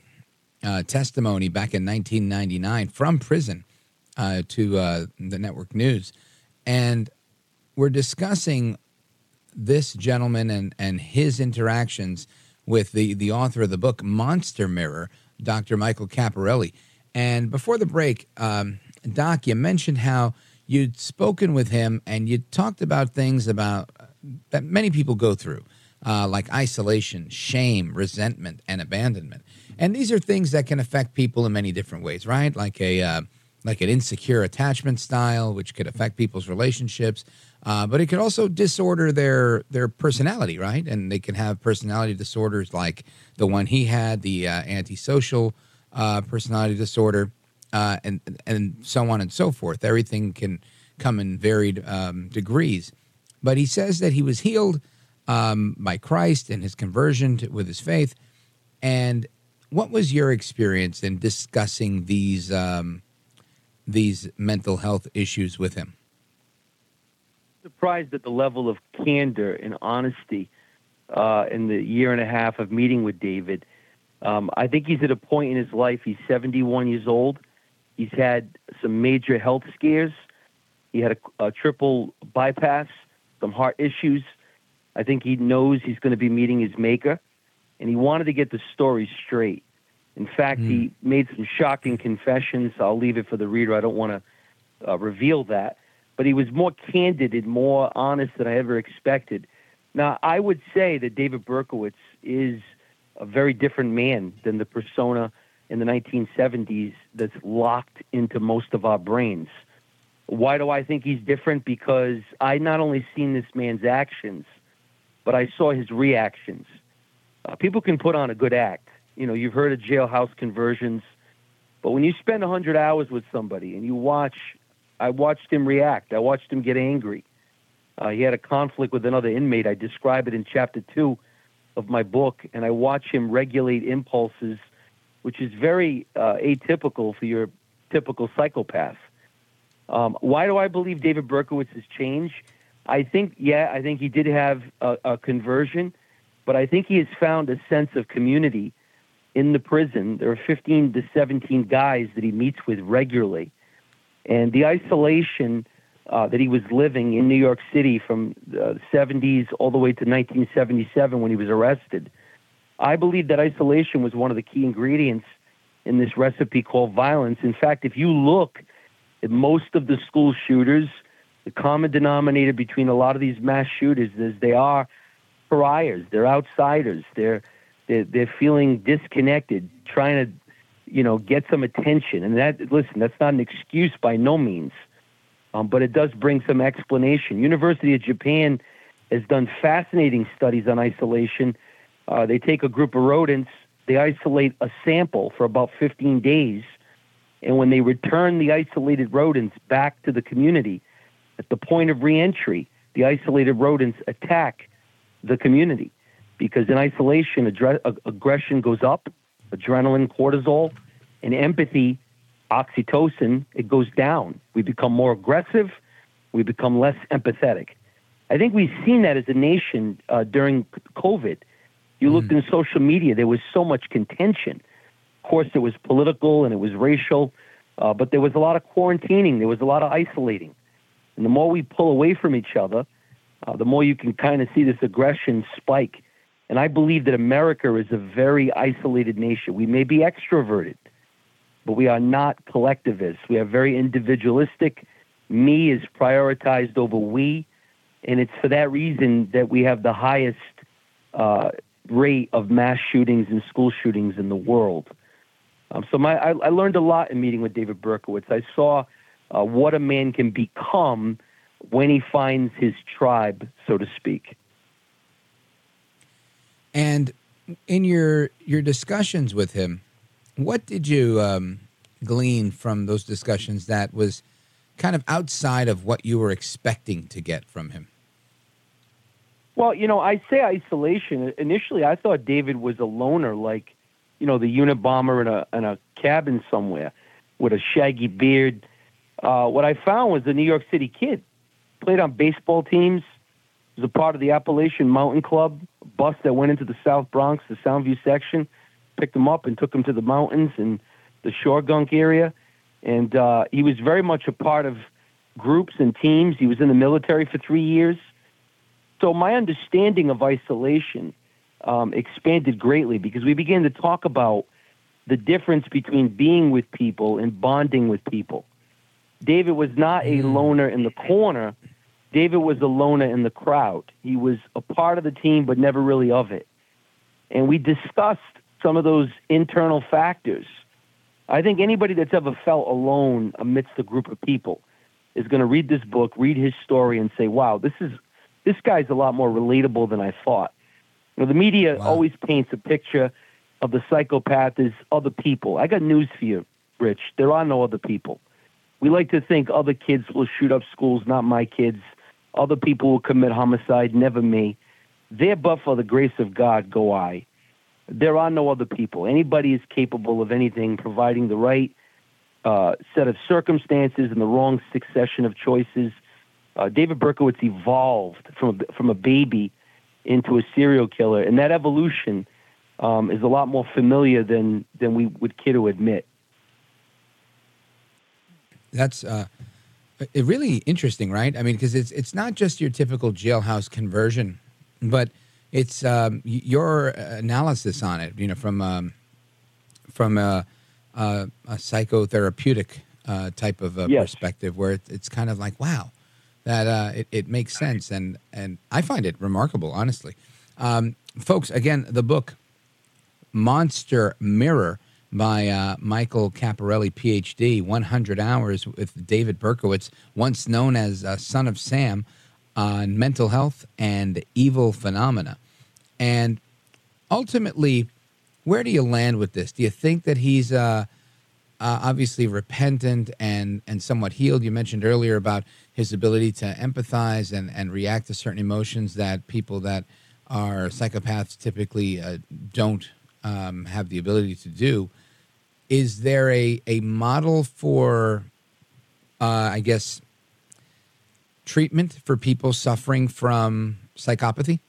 uh, testimony back in 1999 from prison to the network news. And we're discussing this gentleman and, and his interactions with the, the author of the book Monster Mirror, Dr. Michael Caparelli. And before the break, um, Doc, you mentioned how you'd spoken with him and you talked about things about uh, that many people go through, uh, like isolation, shame, resentment, and abandonment. And these are things that can affect people in many different ways, right? Like a uh, like an insecure attachment style, which could affect people's relationships. Uh, but it could also disorder their their personality, right? And they can have personality disorders like the one he had, the uh, antisocial uh, personality disorder, uh, and and so on and so forth. Everything can come in varied um, degrees. But he says that he was healed um, by Christ and his conversion to, with his faith. And what was your experience in discussing these um, these mental health issues with him? Surprised at the level of candor and honesty uh, in the year and a half of meeting with David. Um, I think he's at a point in his life. He's 71 years old. He's had some major health scares. He had a, a triple bypass, some heart issues. I think he knows he's going to be meeting his maker, and he wanted to get the story straight. In fact, mm. he made some shocking confessions. I'll leave it for the reader. I don't want to uh, reveal that. But he was more candid and more honest than I ever expected. Now, I would say that David Berkowitz is a very different man than the persona in the 1970s that's locked into most of our brains. Why do I think he's different? Because I not only seen this man's actions, but I saw his reactions. Uh, people can put on a good act, you know, you've heard of jailhouse conversions, but when you spend 100 hours with somebody and you watch, I watched him react. I watched him get angry. Uh, he had a conflict with another inmate. I describe it in chapter two of my book, and I watch him regulate impulses, which is very uh, atypical for your typical psychopath. Um, why do I believe David Berkowitz has changed? I think, yeah, I think he did have a, a conversion, but I think he has found a sense of community in the prison. There are 15 to 17 guys that he meets with regularly. And the isolation uh, that he was living in New York City from the 70s all the way to 1977 when he was arrested, I believe that isolation was one of the key ingredients in this recipe called violence. In fact, if you look at most of the school shooters, The common denominator between a lot of these mass shooters is they are pariahs. They're outsiders. They're they're, they're feeling disconnected, trying to, you know, get some attention. And that listen, that's not an excuse by no means, um, but it does bring some explanation. University of Japan has done fascinating studies on isolation. Uh, they take a group of rodents, they isolate a sample for about 15 days, and when they return the isolated rodents back to the community, at the point of reentry, the isolated rodents attack the community because in isolation, aggression goes up, adrenaline, cortisol, and empathy, oxytocin, it goes down. We become more aggressive, we become less empathetic. I think we've seen that as a nation uh, during COVID. You looked mm. in social media, there was so much contention. Of course, it was political and it was racial, uh, but there was a lot of quarantining, there was a lot of isolating. And the more we pull away from each other, uh, the more you can kind of see this aggression spike. And I believe that America is a very isolated nation. We may be extroverted, but we are not collectivists. We are very individualistic. Me is prioritized over we. And it's for that reason that we have the highest uh, rate of mass shootings and school shootings in the world. Um, so my, I, I, learned a lot in meeting with David Berkowitz. I saw uh, what a man can become when he finds his tribe, so to speak. And in your your discussions with him, what did you um, glean from those discussions that was kind of outside of what you were expecting to get from him? Well, you know, I say isolation. Initially, I thought David was a loner, like, you know, the Unabomber in a in a cabin somewhere with a shaggy beard. Uh, what I found was a New York City kid played on baseball teams. Was a part of the Appalachian Mountain Club bus that went into the South Bronx, the Soundview section. Picked him up and took him to the mountains and the Shawangunk area. And uh, he was very much a part of groups and teams. He was in the military for three years. So my understanding of isolation um, expanded greatly because we began to talk about the difference between being with people and bonding with people. David was not a hmm. loner in the corner. David was a loner in the crowd. He was a part of the team, but never really of it. And we discussed some of those internal factors. I think anybody that's ever felt alone amidst a group of people is going to read this book, read his story, and say, "Wow, this is this guy's a lot more relatable than I thought." You know, the media wow. always paints a picture of the psychopath as other people. I got news for you, Rich. There are no other people. We like to think other kids will shoot up schools, not my kids. Other people will commit homicide, never me. There, but for the grace of God, go I. There are no other people. Anybody is capable of anything, providing the right uh, set of circumstances and the wrong succession of choices. Uh, David Berkowitz evolved from a, from a baby into a serial killer, and that evolution um, is a lot more familiar than than we would care to admit that's uh, really interesting, right? I mean, because it's it's not just your typical jailhouse conversion, but it's um, your analysis on it. You know, from um, from a, a, a psychotherapeutic uh, type of yes. perspective, where it, it's kind of like, wow, that uh, it, it makes sense, and and I find it remarkable, honestly. Um, folks, again, the book Monster Mirror by uh, Michael Caparelli, PhD, 100 Hours with David Berkowitz, once known as uh, Son of Sam, on mental health and evil phenomena. And ultimately, where do you land with this? Do you think that he's uh, uh, obviously repentant and, and somewhat healed? You mentioned earlier about his ability to empathize and, and react to certain emotions that people that are psychopaths typically uh, don't um, have the ability to do is there a, a model for, uh, I guess, treatment for people suffering from psychopathy?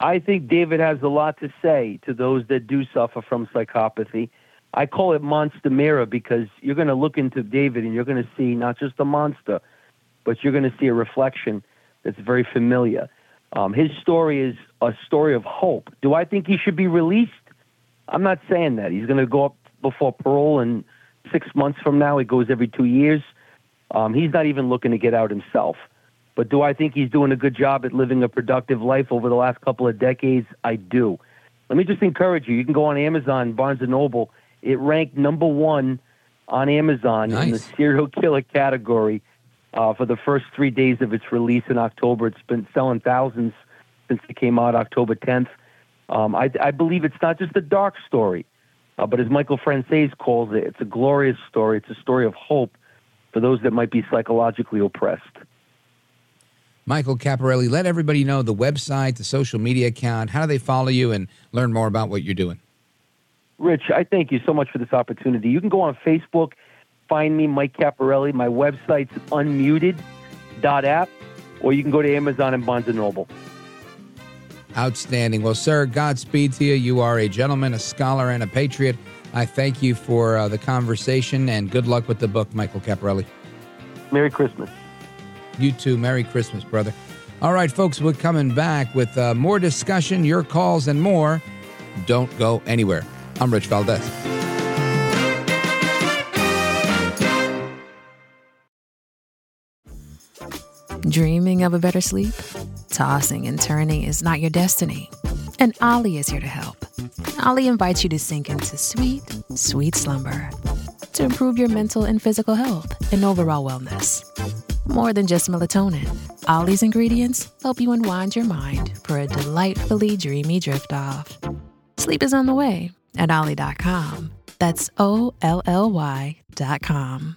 I think David has a lot to say to those that do suffer from psychopathy. I call it monster mirror because you're going to look into David and you're going to see not just a monster, but you're going to see a reflection that's very familiar. Um, his story is a story of hope. Do I think he should be released? I'm not saying that. He's going to go up before parole, and six months from now, it goes every two years. Um, he's not even looking to get out himself. But do I think he's doing a good job at living a productive life over the last couple of decades? I do. Let me just encourage you. You can go on Amazon, Barnes and Noble. It ranked number one on Amazon nice. in the serial killer category uh, for the first three days of its release in October. It's been selling thousands since it came out October 10th. Um, I, I, believe it's not just a dark story, uh, but as Michael Franzese calls it, it's a glorious story. It's a story of hope for those that might be psychologically oppressed. Michael Caparelli, let everybody know the website, the social media account. How do they follow you and learn more about what you're doing? Rich, I thank you so much for this opportunity. You can go on Facebook, find me, Mike Caparelli. My website's unmuted.app, or you can go to Amazon and Barnes & Noble. Outstanding. Well, sir, Godspeed to you. You are a gentleman, a scholar, and a patriot. I thank you for uh, the conversation and good luck with the book, Michael Caparelli. Merry Christmas. You too. Merry Christmas, brother. All right, folks, we're coming back with uh, more discussion, your calls, and more. Don't go anywhere. I'm Rich Valdez. Dreaming of a better sleep? Tossing and turning is not your destiny. And Olly is here to help. Olly invites you to sink into sweet, sweet slumber to improve your mental and physical health and overall wellness. More than just melatonin, Olly's ingredients help you unwind your mind for a delightfully dreamy drift off. Sleep is on the way at Olly.com. That's O L L Y.com.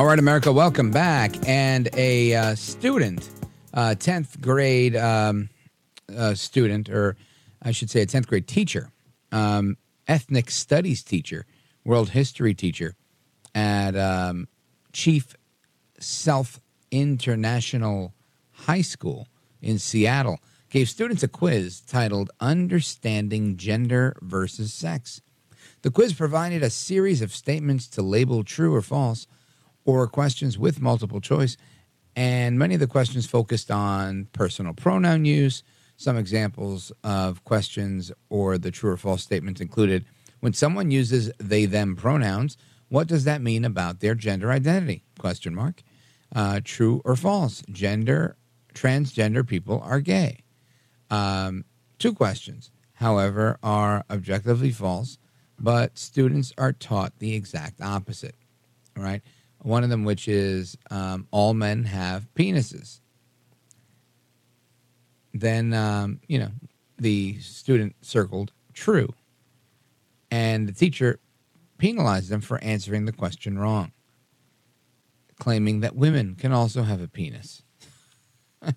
All right, America, welcome back. And a uh, student, uh, 10th grade um, uh, student, or I should say a 10th grade teacher, um, ethnic studies teacher, world history teacher at um, Chief Sealth International High School in Seattle gave students a quiz titled Understanding Gender versus Sex. The quiz provided a series of statements to label true or false, or questions with multiple choice, and many of the questions focused on personal pronoun use. Some examples of questions or the true or false statements included when someone uses they them pronouns, what does that mean about their gender identity? Question mark. Uh, true or false? Gender transgender people are gay. Um, two questions, however, are objectively false, but students are taught the exact opposite. All right. One of them, which is um, all men have penises. Then, um, you know, the student circled true. And the teacher penalized them for answering the question wrong, claiming that women can also have a penis.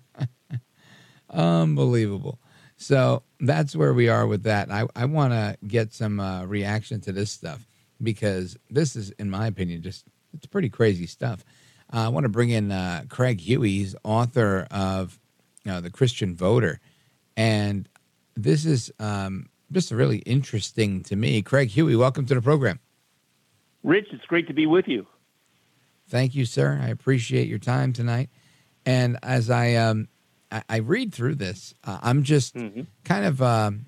Unbelievable. So that's where we are with that. I, I want to get some uh, reaction to this stuff because this is, in my opinion, just it's pretty crazy stuff. Uh, I want to bring in uh, Craig Huey, he's author of uh, The Christian Voter. And this is um, just really interesting to me. Craig Huey, welcome to the program. Rich, it's great to be with you. Thank you, sir. I appreciate your time tonight. And as I um, I, I read through this, uh, I'm just mm-hmm. kind of um,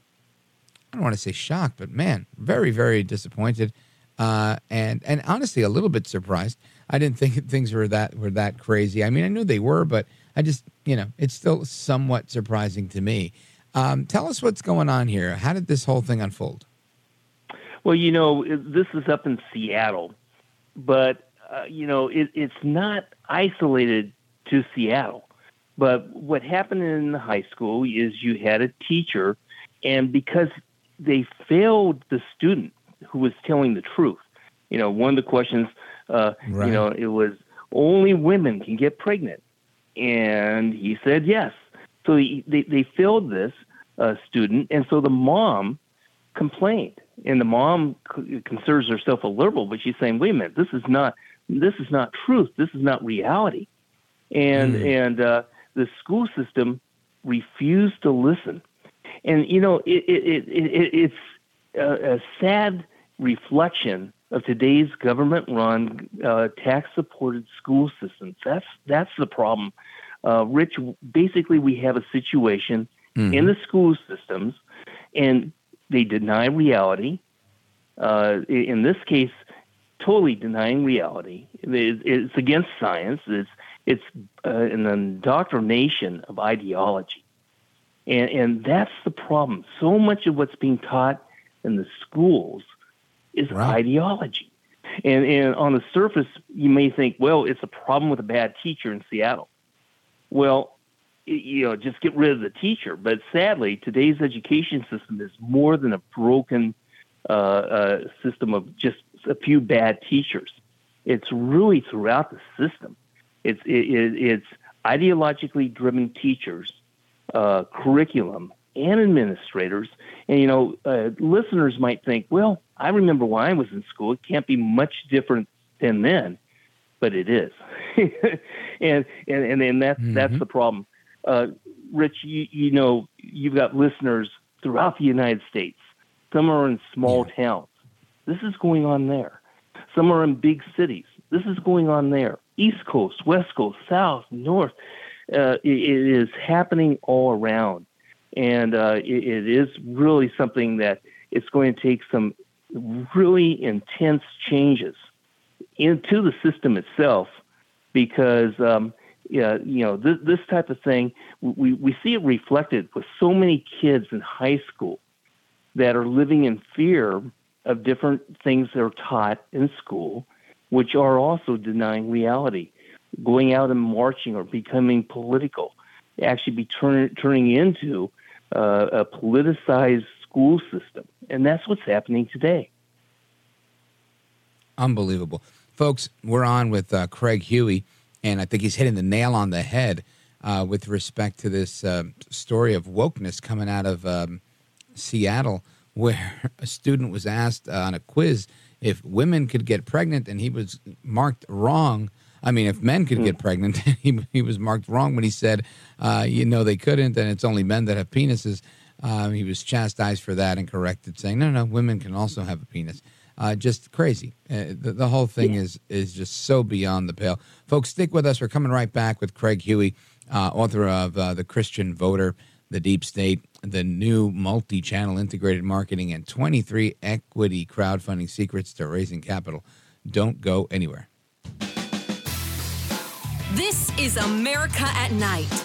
I don't want to say shocked, but man, very very disappointed, uh, and and honestly a little bit surprised. I didn't think things were that were that crazy. I mean, I knew they were, but I just you know it's still somewhat surprising to me. Um, tell us what's going on here. How did this whole thing unfold? Well, you know, this is up in Seattle, but uh, you know, it, it's not isolated to Seattle. But what happened in the high school is you had a teacher, and because they failed the student who was telling the truth, you know, one of the questions, uh, Right. you know, it was only women can get pregnant, and he said yes. So he, they they failed this uh, student, and so the mom complained, and the mom c- considers herself a liberal, but she's saying, wait a minute, this is not this is not truth, this is not reality, and and uh, the school system refused to listen, and you know it, it, it, it it's a, a sad reflection of today's government-run, uh, tax-supported school systems. That's that's the problem. Uh, Rich, basically, we have a situation in the school systems, and they deny reality. Uh, in this case, totally denying reality. It- It's against science. It's it's uh, an indoctrination of ideology, and and that's the problem. So much of what's being taught in the schools is ideology. And and on the surface, you may think, well, it's a problem with a bad teacher in Seattle. Well, you know, just get rid of the teacher. But sadly, today's education system is more than a broken uh, uh, system of just a few bad teachers. It's really throughout the system. It's it, it, it's ideologically driven teachers, uh, curriculum, and administrators. And you know, uh, listeners might think, well, I remember when I was in school. It can't be much different than then, but it is. and and and, and that's that's the problem. Uh, Rich, you you know, you've got listeners throughout the United States. Some are in small towns. This is going on there. Some are in big cities. This is going on there. East Coast, West Coast, South, North. Uh, it, it is happening all around, and uh, it, it is really something that it's going to take some really intense changes into the system itself, because um, yeah, you know this, this type of thing we we see it reflected with so many kids in high school that are living in fear of different things that are taught in school, which are also denying reality, going out and marching or becoming political, actually be turn, turning into uh, a politicized school system. And that's what's happening today. Unbelievable. Folks, we're on with uh, Craig Huey, and I think he's hitting the nail on the head uh, with respect to this uh, story of wokeness coming out of um, Seattle, where a student was asked uh, on a quiz if women could get pregnant, and he was marked wrong. I mean, if men could get pregnant, he, he was marked wrong when he said, uh, you know, they couldn't, and it's only men that have penises. Um, he was chastised for that and corrected, saying, no, no, women can also have a penis. Uh, just crazy. Uh, the, the whole thing is is just so beyond the pale. Folks, stick with us. We're coming right back with Craig Huey, uh, author of uh, The Christian Voter, The Deep State, the new multi channel integrated marketing, and 23 equity crowdfunding secrets to raising capital. Don't go anywhere. This is America at Night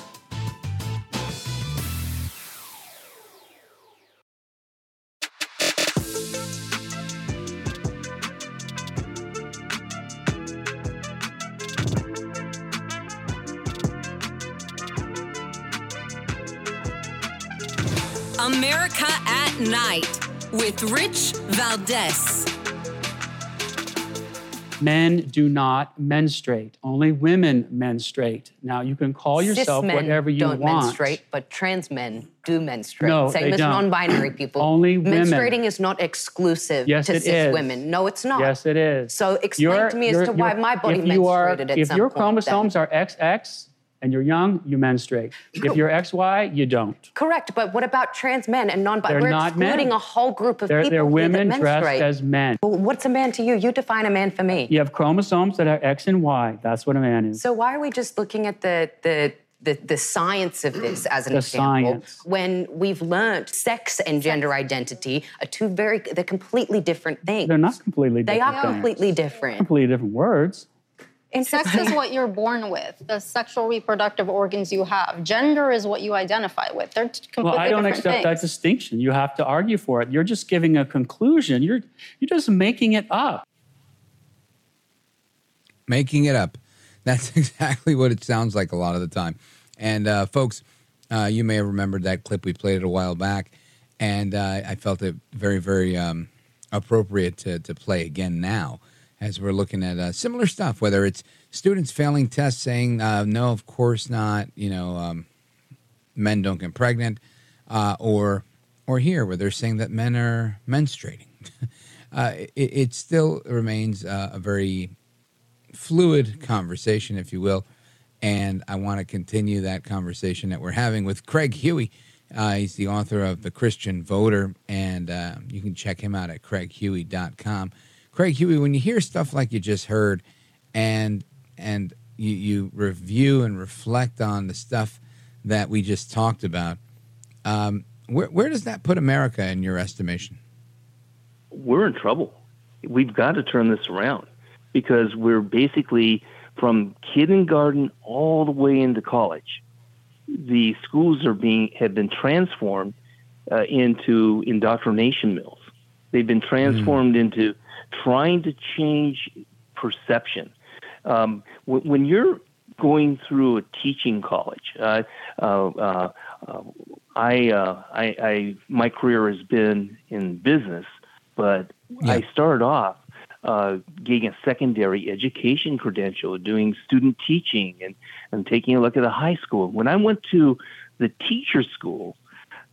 America at Night with Rich Valdez. Men do not menstruate. Only women menstruate. Now you can call yourself Cis men whatever you don't want. menstruate, but trans men do menstruate. No, Same they as don't. non-binary people. Only women. Menstruating is not exclusive Yes, to it cis is. women. No, it's not. Yes, it is. So explain Your- to me as your- to why your- my body if you are- menstruated at if some your point. chromosomes are XX and you're young, you menstruate. If you're XY, you don't. Correct, but what about trans men and non-binary? They're We're not men. excluding a whole group of They're, people they're women that dressed as men. Well, what's a man to you? You define a man for me. You have chromosomes that are X and Y. That's what a man is. So why are we just looking at the the the, the science of this as an The example. science. When we've learned sex and gender identity are two very, they're completely different things. They're not completely different they are things. completely different. Completely different words. Sex is what you're born with, the sexual reproductive organs you have. Gender is what you identify with. They're t- completely Well, I don't different accept things. that distinction. You have to argue for it. You're just giving a conclusion. You're you're just making it up. making it up. That's exactly what it sounds like a lot of the time. And uh, folks, uh, you may have remembered that clip we played it a while back, and uh, I felt it very, very um, appropriate to, to play again now as we're looking at uh, similar stuff. Whether it's students failing tests, saying uh, no, of course not. You know, um, men don't get pregnant, uh, or or here where they're saying that men are menstruating. uh, it, it still remains uh, a very fluid conversation, if you will. And I want to continue that conversation that we're having with Craig Huey. Uh, he's the author of The Christian Voter, and you can check him out at craighuey.com. Craig Huey, when you hear stuff like you just heard, and and you, you review and reflect on the stuff that we just talked about, um, where, where does that put America in your estimation? we're in trouble. We've got to turn this around because we're basically from kindergarten all the way into college. The schools are being have been transformed uh, into indoctrination mills. They've been transformed into trying to change perception. Um, when, when you're going through a teaching college, uh, uh, uh, I, uh, I, I, my career has been in business, but I started off uh, getting a secondary education credential, doing student teaching, and, and taking a look at the high school. When I went to the teacher school,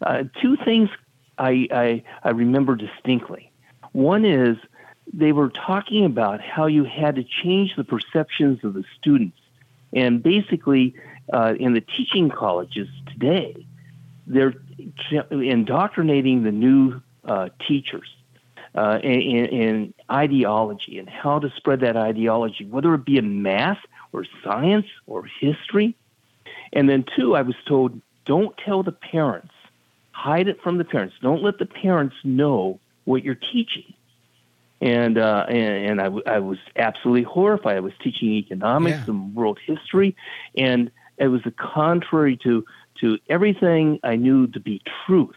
uh, two things I, I, I remember distinctly. One is they were talking about how you had to change the perceptions of the students. And basically, uh, in the teaching colleges today, they're indoctrinating the new uh, teachers uh, in, in ideology and how to spread that ideology, whether it be in math or science or history. And then, two, I was told don't tell the parents, hide it from the parents. Don't let the parents know what you're teaching. And uh, and, and I, w- I was absolutely horrified. I was teaching economics and world history, and it was the contrary to to everything I knew to be truth.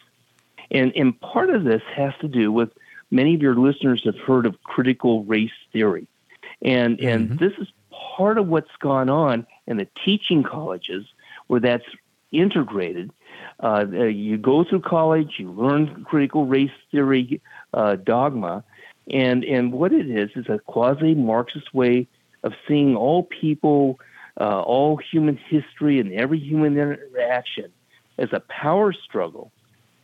And and part of this has to do with many of your listeners have heard of critical race theory, and and this is part of what's gone on in the teaching colleges where that's integrated. Uh, uh, you go through college, you learn critical race theory uh, dogma, and and what it is is a quasi Marxist way of seeing all people, uh, all human history, and every human interaction as a power struggle,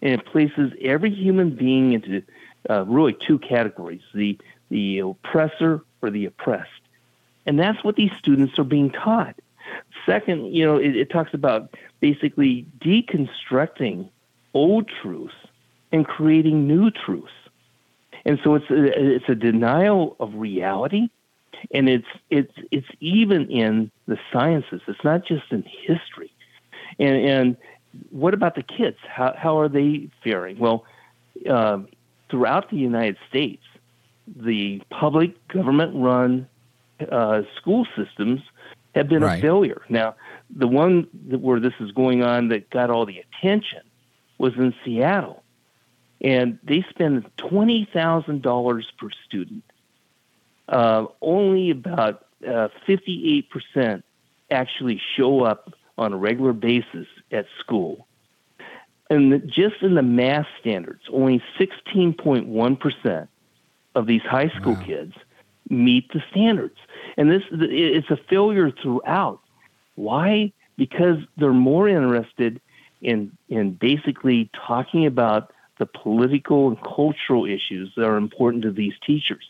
and it places every human being into uh, really two categories: the the oppressor or the oppressed, and that's what these students are being taught. Second, you know, it, it talks about basically deconstructing old truths and creating new truths. And so it's a, it's a denial of reality, and it's it's it's even in the sciences. It's not just in history. And and what about the kids? How how are they faring? Well, uh, throughout the United States, the public government-run uh, school systems have been Right. a failure. Now, the one that, where this is going on that got all the attention was in Seattle, and they spend twenty thousand dollars per student. Uh, only about uh, fifty-eight percent actually show up on a regular basis at school. And the, just in the math standards, only 16.1% of these high school kids meet the standards. And this it's a failure throughout. Why? Because they're more interested in in basically talking about the political and cultural issues that are important to these teachers.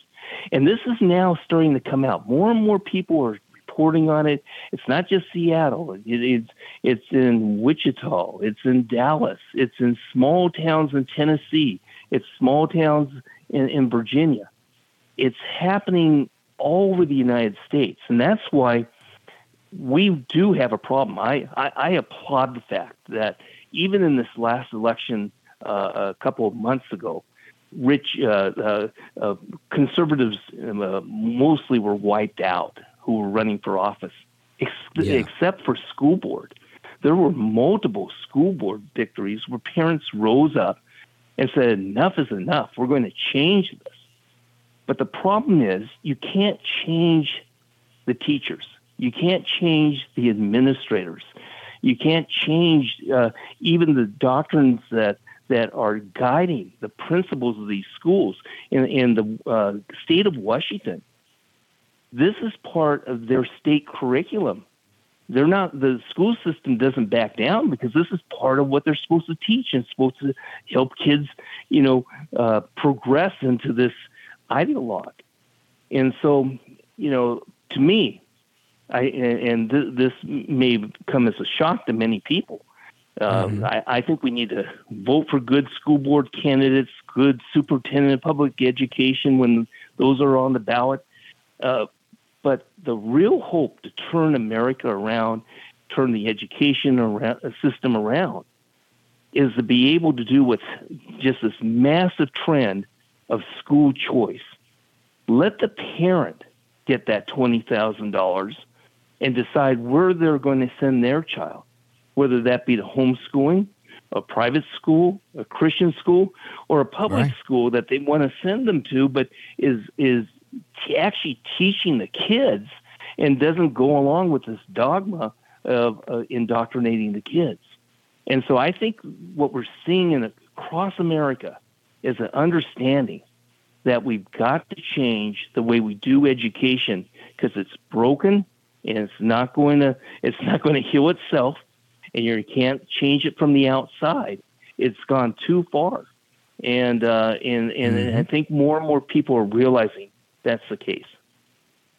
And this is now starting to come out. More and more people are reporting on it. It's not just Seattle. It, it's it's in Wichita. It's in Dallas. It's in small towns in Tennessee. It's small towns in, in Virginia. It's happening all over the United States, and that's why we do have a problem. I, I, I applaud the fact that even in this last election a couple of months ago, rich uh, uh, uh conservatives uh, mostly were wiped out who were running for office, ex- yeah. except for school board. There were multiple school board victories where parents rose up and said, enough is enough. We're going to change this. But the problem is, you can't change the teachers. You can't change the administrators. You can't change uh, even the doctrines that that are guiding the principals of these schools in, in the uh, state of Washington. This is part of their state curriculum. They're not the school system doesn't back down because this is part of what they're supposed to teach and supposed to help kids, you know, uh, progress into this ideologue. And so, you know, to me, I and th- this may come as a shock to many people. Um, mm-hmm. I, I, think we need to vote for good school board candidates, good superintendent of public education when those are on the ballot. Uh, but the real hope to turn America around, turn the education around, uh, system around, is to be able to do with just this massive trend of school choice. Let the parent get that twenty thousand dollars and decide where they're going to send their child, whether that be the homeschooling, a private school, a Christian school, or a public right. school that they want to send them to, but is is actually teaching the kids and doesn't go along with this dogma of uh, indoctrinating the kids. And so I think what we're seeing in across America is an understanding that we've got to change the way we do education because it's broken and it's not going to it's not going to heal itself and you can't change it from the outside it's gone too far and uh, and and mm-hmm. I think more and more people are realizing that's the case.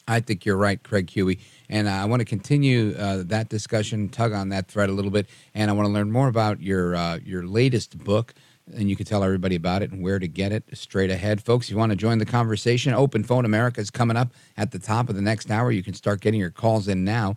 I think you're right, Craig Huey. And I want to continue uh, that discussion, tug on that thread a little bit, and I want to learn more about your uh, your latest book, and you can tell everybody about it and where to get it straight ahead. Folks, if you want to join the conversation, Open Phone America is coming up at the top of the next hour. You can start getting your calls in now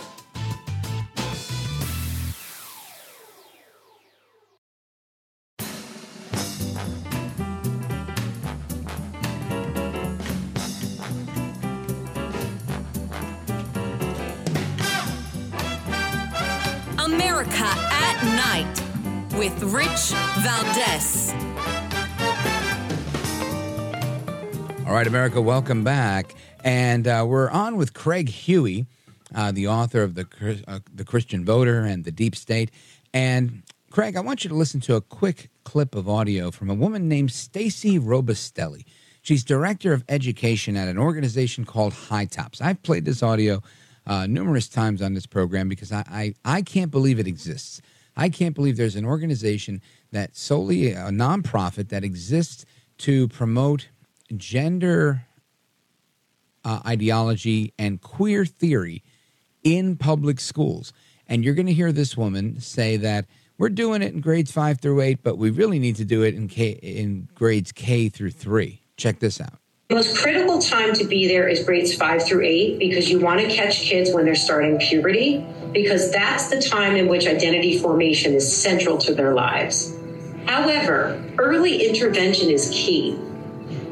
with Rich Valdez. All right, America, welcome back. And uh, we're on with Craig Huey, uh, the author of the, uh, the Christian Voter and the Deep State. And Craig, I want you to listen to a quick clip of audio from a woman named Stacy Robustelli. She's director of education at an organization called HiTOPS. I've played this audio uh, numerous times on this program because I, I, I can't believe it exists. I can't believe there's an organization that solely a nonprofit that exists to promote gender uh, ideology and queer theory in public schools. And you're going to hear this woman say that we're doing it in grades five through eight, but we really need to do it in K in grades K through three. Check this out. The most critical time to be there is grades five through eight because you want to catch kids when they're starting puberty, because that's the time in which identity formation is central to their lives. However, early intervention is key.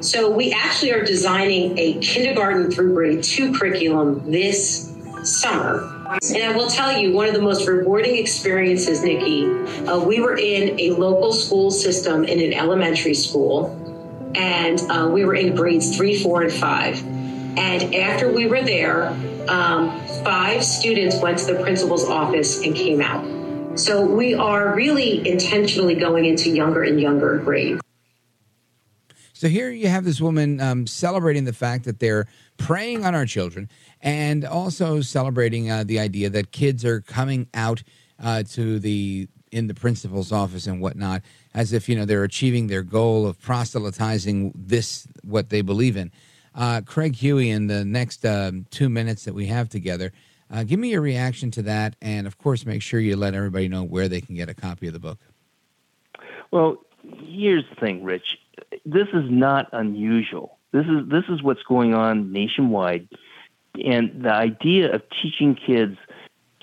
So we actually are designing a kindergarten through grade two curriculum this summer. And I will tell you, one of the most rewarding experiences, Nikki, uh, we were in a local school system in an elementary school and uh, we were in grades three, four, and five. And after we were there, um, five students went to the principal's office and came out. So we are really intentionally going into younger and younger grades. So here you have this woman um, celebrating the fact that they're preying on our children and also celebrating uh, the idea that kids are coming out uh, to the in the principal's office and whatnot, as if you know they're achieving their goal of proselytizing this what they believe in. Uh, Craig Huey, in the next um, two minutes that we have together, uh, give me your reaction to that, and of course, make sure you let everybody know where they can get a copy of the book. Well, here's the thing, Rich. This is not unusual. This is this is what's going on nationwide, and the idea of teaching kids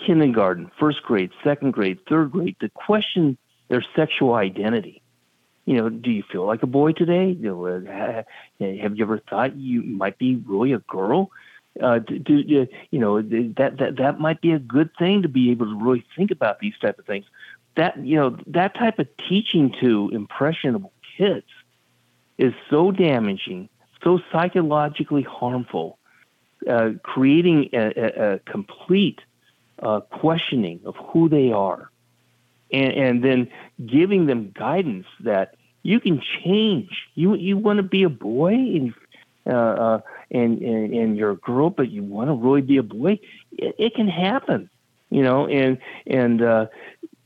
kindergarten, first grade, second grade, third grade to question their sexual identity. You know, do you feel like a boy today? You know, uh, have you ever thought you might be really a girl? Uh, do, do, you know that that that might be a good thing to be able to really think about these type of things. That you know that type of teaching to impressionable kids is so damaging, so psychologically harmful, uh, creating a, a, a complete uh, questioning of who they are, and, and then giving them guidance that you can change. You you want to be a boy and uh, uh, and, and and you're a girl, but you want to really be a boy. It, it can happen, you know. And and uh,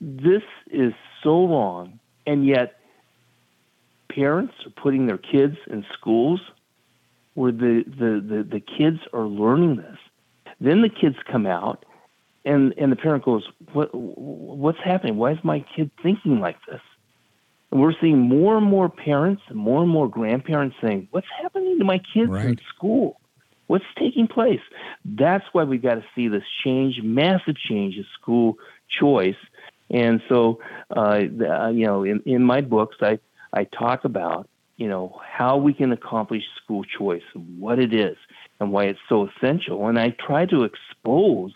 this is so wrong, and yet parents are putting their kids in schools where the, the, the, the kids are learning this. Then the kids come out and and the parent goes, "What what's happening? Why is my kid thinking like this?" And we're seeing more and more parents and more and more grandparents saying, "What's happening to my kids right. in school? What's taking place?" That's why we got to see this change, massive change in school choice. And so, uh, you know, in, in my books, I I talk about you know how we can accomplish school choice, what it is, and why it's so essential. And I try to expose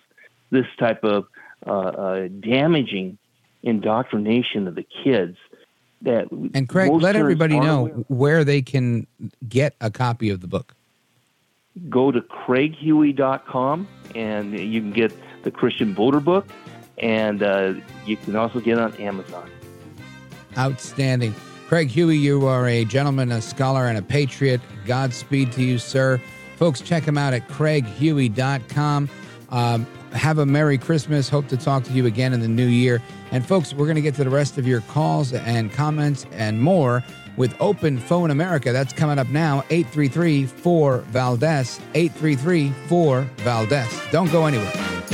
this type of uh, uh, damaging indoctrination of the kids. That and Craig, let everybody know aware. where they can get a copy of the book. Go to craighuey.com and you can get the Christian Voter book, and uh, you can also get it on Amazon. Outstanding. Craig Huey, you are a gentleman, a scholar, and a patriot. Godspeed to you, sir. Folks, check him out at craighuey.com. Um, have a Merry Christmas. Hope to talk to you again in the new year. And folks, we're going to get to the rest of your calls and comments and more with Open Phone America. That's coming up now. 833 4 Valdez. 833 4 Valdez. Don't go anywhere.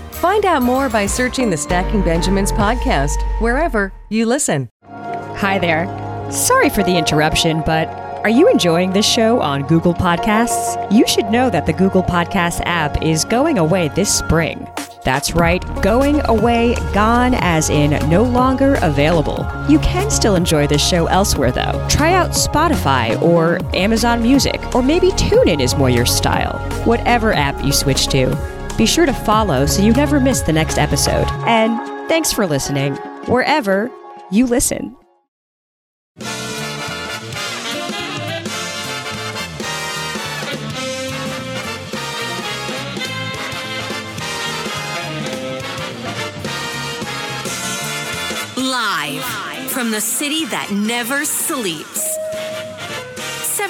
Find out more by searching the Stacking Benjamins podcast wherever you listen. Hi there. Sorry for the interruption, but are you enjoying this show on Google Podcasts? You should know that the Google Podcasts app is going away this spring. That's right, going away, gone as in no longer available. You can still enjoy this show elsewhere though. Try out Spotify or Amazon Music, or maybe TuneIn is more your style. Whatever app you switch to. Be sure to follow so you never miss the next episode. And thanks for listening, wherever you listen. Live from the city that never sleeps.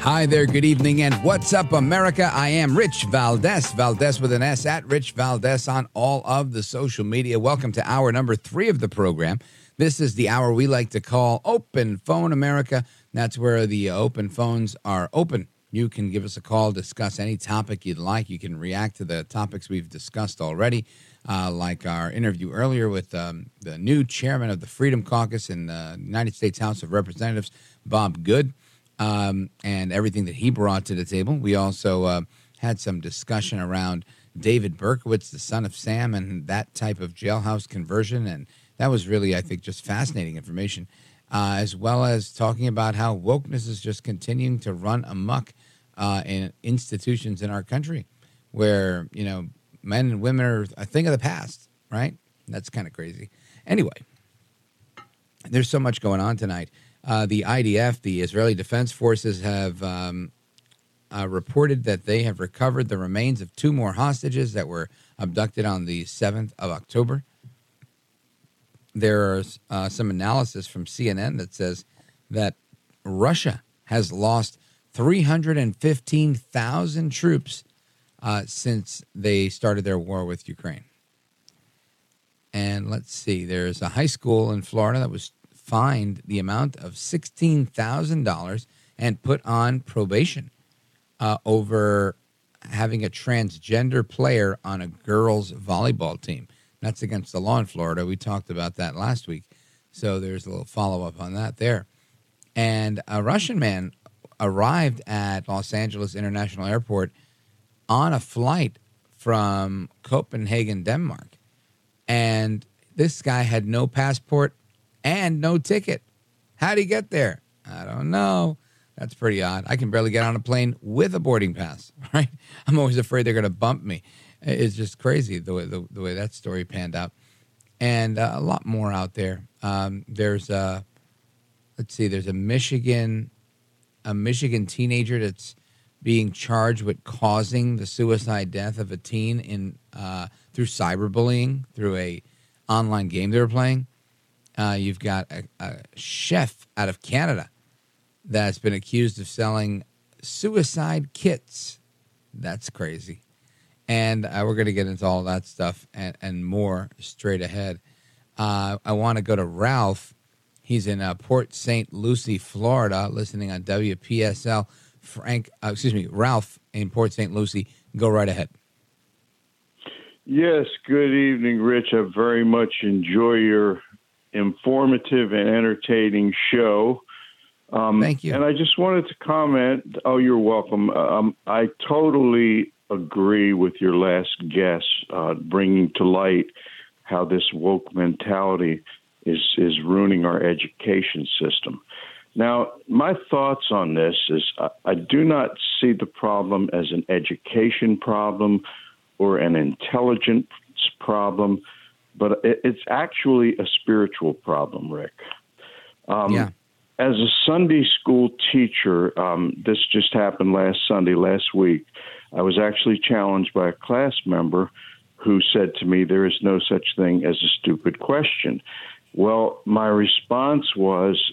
Hi there, good evening, and what's up, America? I am Rich Valdez, Valdez with an S at Rich Valdez on all of the social media. Welcome to hour number three of the program. This is the hour we like to call Open Phone America. That's where the open phones are open You can give us a call, discuss any topic you'd like. You can react to the topics we've discussed already, uh, like our interview earlier with um, the new chairman of the Freedom Caucus in the United States House of Representatives, Bob Good, um, and everything that he brought to the table. We also uh, had some discussion around David Berkowitz, the son of Sam, and that type of jailhouse conversion. And that was really, I think, just fascinating information uh, as well as talking about how wokeness is just continuing to run amok uh, in institutions in our country, where you know men and women are a thing of the past, right? That's kind of crazy. Anyway, there's so much going on tonight. Uh, the IDF, the Israeli Defense Forces, have um, uh, reported that they have recovered the remains of two more hostages that were abducted on the 7th of October there's uh, some analysis from CNN that says that Russia has lost 315,000 troops uh, since they started their war with Ukraine. And let's see, there's a high school in Florida that was fined the amount of $16,000 and put on probation uh, over having a transgender player on a girls' volleyball team. That's against the law in Florida. We talked about that last week. So there's a little follow up on that there. And a Russian man arrived at Los Angeles International Airport on a flight from Copenhagen, Denmark. And this guy had no passport and no ticket. How'd he get there? I don't know. That's pretty odd. I can barely get on a plane with a boarding pass, right? I'm always afraid they're going to bump me. It's just crazy the way the, the way that story panned out, and uh, a lot more out there. Um, there's a let's see, there's a Michigan a Michigan teenager that's being charged with causing the suicide death of a teen in uh, through cyberbullying through a online game they were playing. Uh, you've got a, a chef out of Canada that's been accused of selling suicide kits. That's crazy. And uh, we're going to get into all that stuff and, and more straight ahead. Uh, I want to go to Ralph. He's in uh, Port St. Lucie, Florida, listening on WPSL. Frank, uh, excuse me, Ralph in Port St. Lucie. Go right ahead. Yes, good evening, Rich. I very much enjoy your informative and entertaining show. Um, Thank you. And I just wanted to comment. Oh, you're welcome. Um, I totally agree with your last guest, uh, bringing to light how this woke mentality is is ruining our education system. Now, my thoughts on this is I, I do not see the problem as an education problem or an intelligence problem, but it, it's actually a spiritual problem, Rick. Um, yeah. As a Sunday school teacher, um, this just happened last Sunday, last week. I was actually challenged by a class member who said to me, There is no such thing as a stupid question. Well, my response was,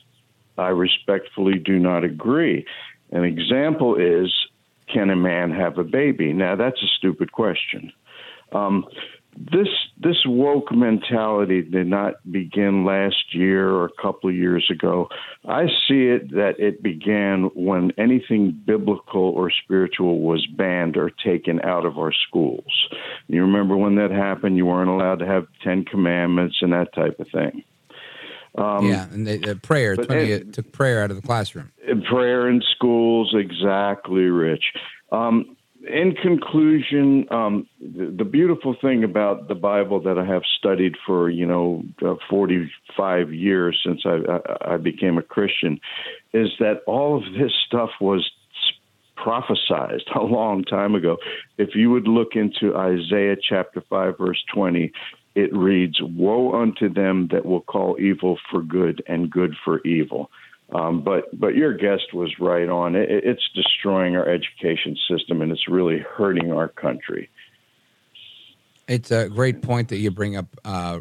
I respectfully do not agree. An example is, Can a man have a baby? Now, that's a stupid question. Um, this this woke mentality did not begin last year or a couple of years ago. I see it that it began when anything biblical or spiritual was banned or taken out of our schools. You remember when that happened? You weren't allowed to have Ten Commandments and that type of thing. Um, yeah, and they, uh, prayer. 20, it, took prayer out of the classroom. Prayer in schools, exactly, Rich. Um, in conclusion, um, the, the, beautiful thing about the Bible that I have studied for you know uh, 45 years since I, I, I became a Christian is that all of this stuff was prophesized a long time ago. If you would look into Isaiah chapter 5 verse 20, it reads, "Woe unto them that will call evil for good and good for evil." Um, but but your guest was right on. It, it's destroying our education system, and it's really hurting our country. It's a great point that you bring up, uh,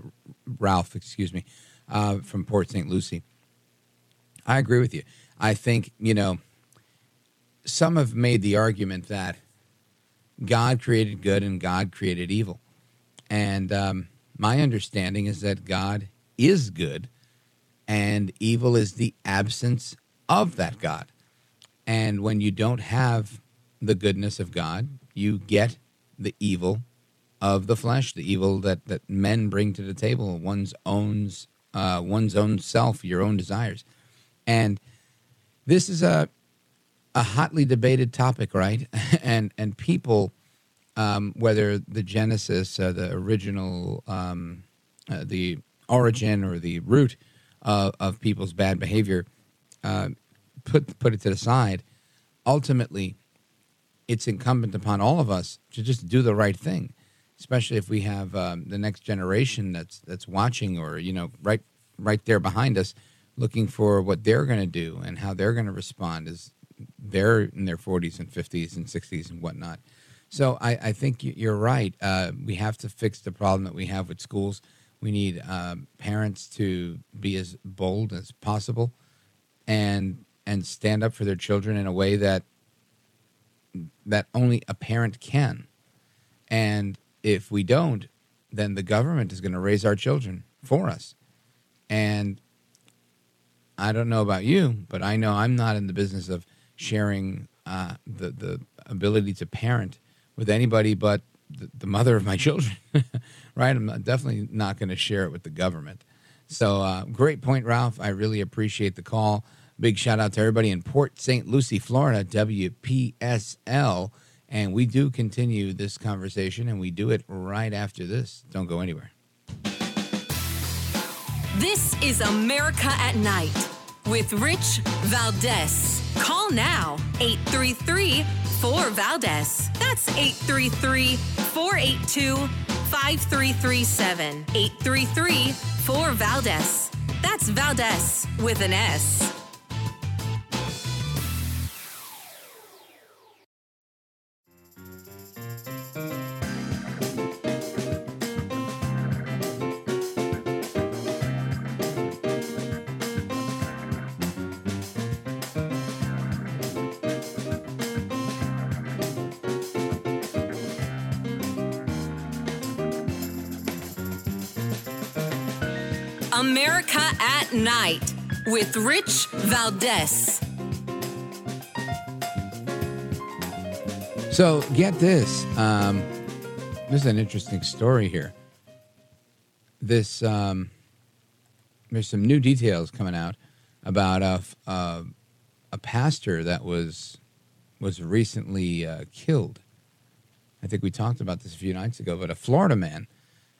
Ralph. Excuse me, uh, from Port St. Lucie. I agree with you. I think you know some have made the argument that God created good and God created evil, and um, my understanding is that God is good and evil is the absence of that God. And when you don't have the goodness of God, you get the evil of the flesh, the evil that, that men bring to the table, one's own uh, one's own self, your own desires, and this is a a hotly debated topic, right? and and people, um, whether the genesis, uh, the original, um, uh, the origin, or the root of, of people's bad behavior, uh, put put it to the side. Ultimately, it's incumbent upon all of us to just do the right thing, especially if we have um, the next generation that's that's watching, or you know, right right there behind us, looking for what they're going to do and how they're going to respond as they're in their 40s and 50s and 60s and whatnot. So I, I think you're right. Uh, we have to fix the problem that we have with schools. We need um, parents to be as bold as possible and and stand up for their children in a way that that only a parent can. And if we don't, then the government is going to raise our children for us. And I don't know about you, but I know I'm not in the business of sharing uh, the the ability to parent with anybody but the, the mother of my children. Right? I'm definitely not going to share it with the government. So, uh, great point, Ralph. I really appreciate the call. Big shout out to everybody in Port St. Lucie, Florida, WPSL. And we do continue this conversation, and we do it right after this. Don't go anywhere. This is America at Night with Rich Valdez. Call now 833 4 Valdez. That's 833 482 5337. 833 4 Valdez. That's Valdez with an S. at Night with Rich Valdez. So get this. Um, this is an interesting story here. This um, there's some new details coming out about a a, a pastor that was was recently uh, killed. I think we talked about this a few nights ago, but a Florida man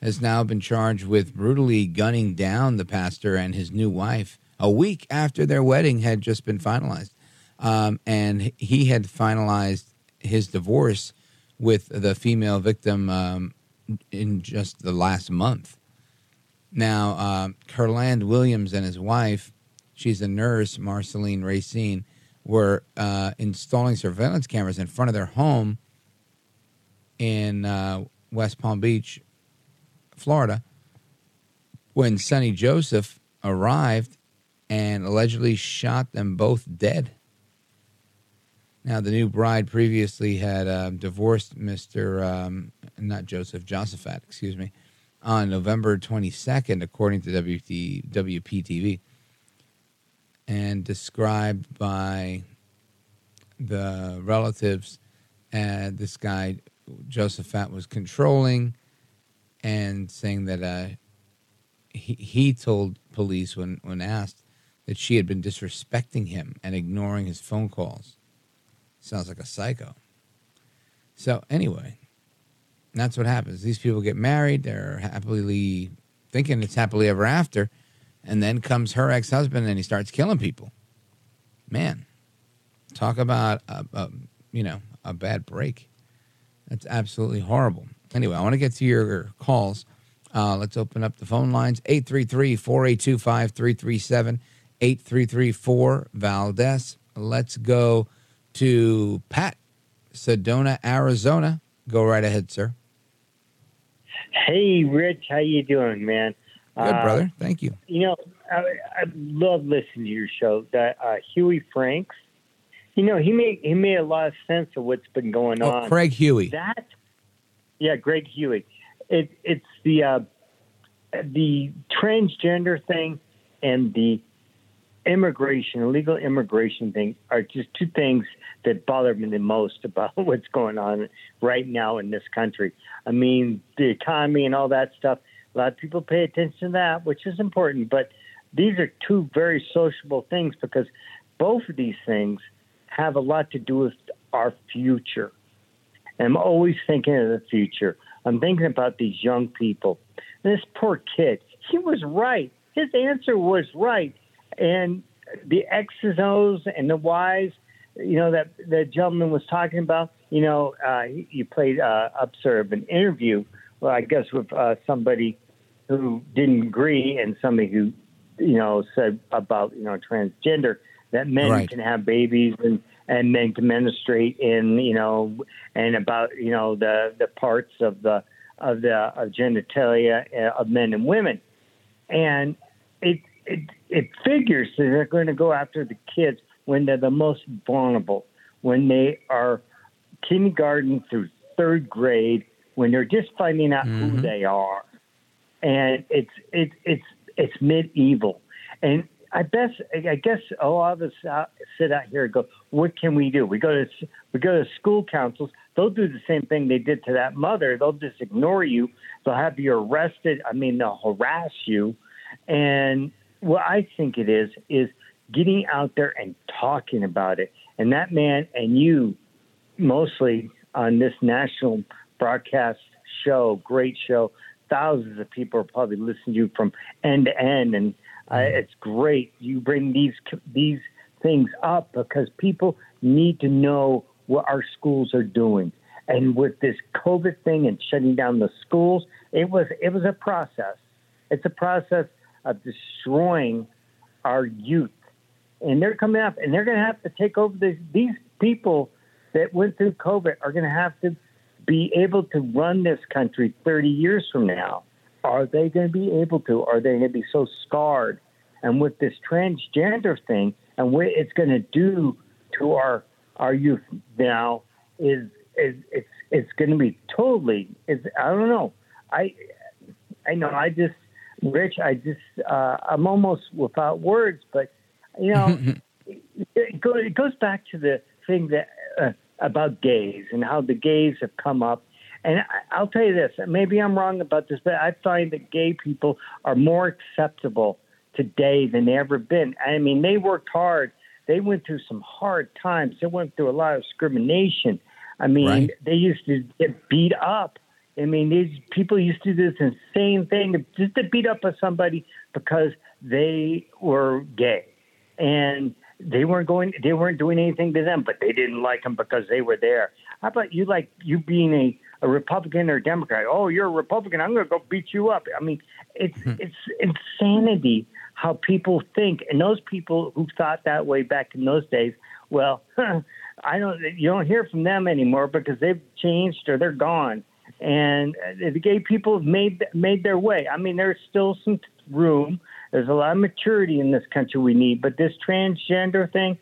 has now been charged with brutally gunning down the pastor and his new wife a week after their wedding had just been finalized. Um, and he had finalized his divorce with the female victim um, in just the last month. Now, uh, Kurland Williams and his wife, she's a nurse, Marceline Racine, were uh, installing surveillance cameras in front of their home in uh, West Palm Beach Florida, when Sonny Joseph arrived and allegedly shot them both dead. Now, the new bride previously had uh, divorced Mr. Um, not Joseph, Josaphat, excuse me, on November 22nd, according to WT, WPTV, and described by the relatives. And this guy, Josaphat, was controlling and saying that uh, he, he told police when, when asked that she had been disrespecting him and ignoring his phone calls. Sounds like a psycho. So, anyway, that's what happens. These people get married, they're happily thinking it's happily ever after, and then comes her ex husband and he starts killing people. Man, talk about, a, a, you know, a bad break. That's absolutely horrible. Anyway, I want to get to your calls. Uh, let's open up the phone lines 833 482 5337 8334 Valdez. Let's go to Pat, Sedona, Arizona. Go right ahead, sir. Hey, Rich, how you doing, man? Good, uh, brother. Thank you. You know, I, I love listening to your show. That uh, Huey Franks, you know, he made he made a lot of sense of what's been going oh, on. Craig Huey. That yeah, Greg Huey. It, it's the uh, the transgender thing and the immigration, illegal immigration thing are just two things that bother me the most about what's going on right now in this country. I mean, the economy and all that stuff. A lot of people pay attention to that, which is important, but these are two very sociable things because both of these things have a lot to do with our future. And I'm always thinking of the future. I'm thinking about these young people. This poor kid, he was right. His answer was right. And the X's and O's and the Y's, you know, that the gentleman was talking about, you know, uh, you played uh, up sort of an interview, well, I guess with uh, somebody who didn't agree and somebody who, you know, said about, you know, transgender that men Right. can have babies and, and men can menstruate in, you know, and about, you know, the, the parts of the, of the of genitalia uh, of men and women. And it, it, it figures that they're going to go after the kids when they're the most vulnerable, when they are kindergarten through third grade, when they're just finding out who they are. And it's, it's it's, it's medieval. And I guess I guess a lot of us out, sit out here and go, "What can we do?" We go to we go to school councils. They'll do the same thing they did to that mother. They'll just ignore you. They'll have you arrested. I mean, they'll harass you. And what I think it is is getting out there and talking about it. And that man and you, mostly on this national broadcast show, great show. Thousands of people are probably listening to you from end to end, and uh, it's great. You bring these these things up because people need to know what our schools are doing. And with this COVID thing and shutting down the schools, it was it was a process. It's a process of destroying our youth, and they're coming up, and they're going to have to take over this. These people that went through COVID are going to have to be able to run this country 30 years from now. Are they going to be able to? Are they going to be so scarred? And with this transgender thing and what it's going to do to our our youth now is is it's it's going to be totally. It's, I don't know. I I know. I just Rich. I just uh, I'm almost without words. But you know, it, go, it goes back to the thing that uh, about gays and how the gays have come up. And I'll tell you this, maybe I'm wrong about this, but I find that gay people are more acceptable today than they ever been. I mean, they worked hard. They went through some hard times. They went through a lot of discrimination. I mean, Right. they used to get beat up. I mean, these people used to do this insane thing just to beat up somebody because they were gay, and they weren't going. They weren't doing anything to them, but they didn't like them because they were there. How about you? Like you being a, a Republican or a Democrat? Oh, you're a Republican. I'm going to go beat you up. I mean, it's hmm. it's insanity how people think, and those people who thought that way back in those days. Well, I don't. You don't hear from them anymore because they've changed or they're gone. And the gay people have made made their way. I mean, there's still some room. There's a lot of maturity in this country we need, but this transgender thing,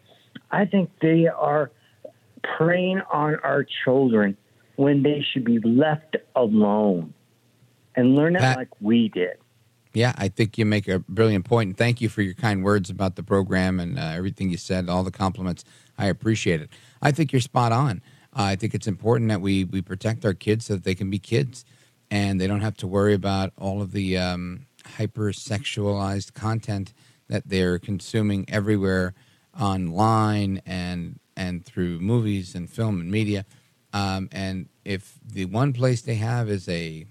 I think they are preying on our children when they should be left alone and learn it Pat- like we did. Yeah, I think you make a brilliant point, and thank you for your kind words about the program and uh, everything you said, all the compliments. I appreciate it. I think you're spot on. Uh, I think it's important that we we protect our kids so that they can be kids, and they don't have to worry about all of the um, hypersexualized content that they're consuming everywhere online and and through movies and film and media. Um, and if the one place they have is a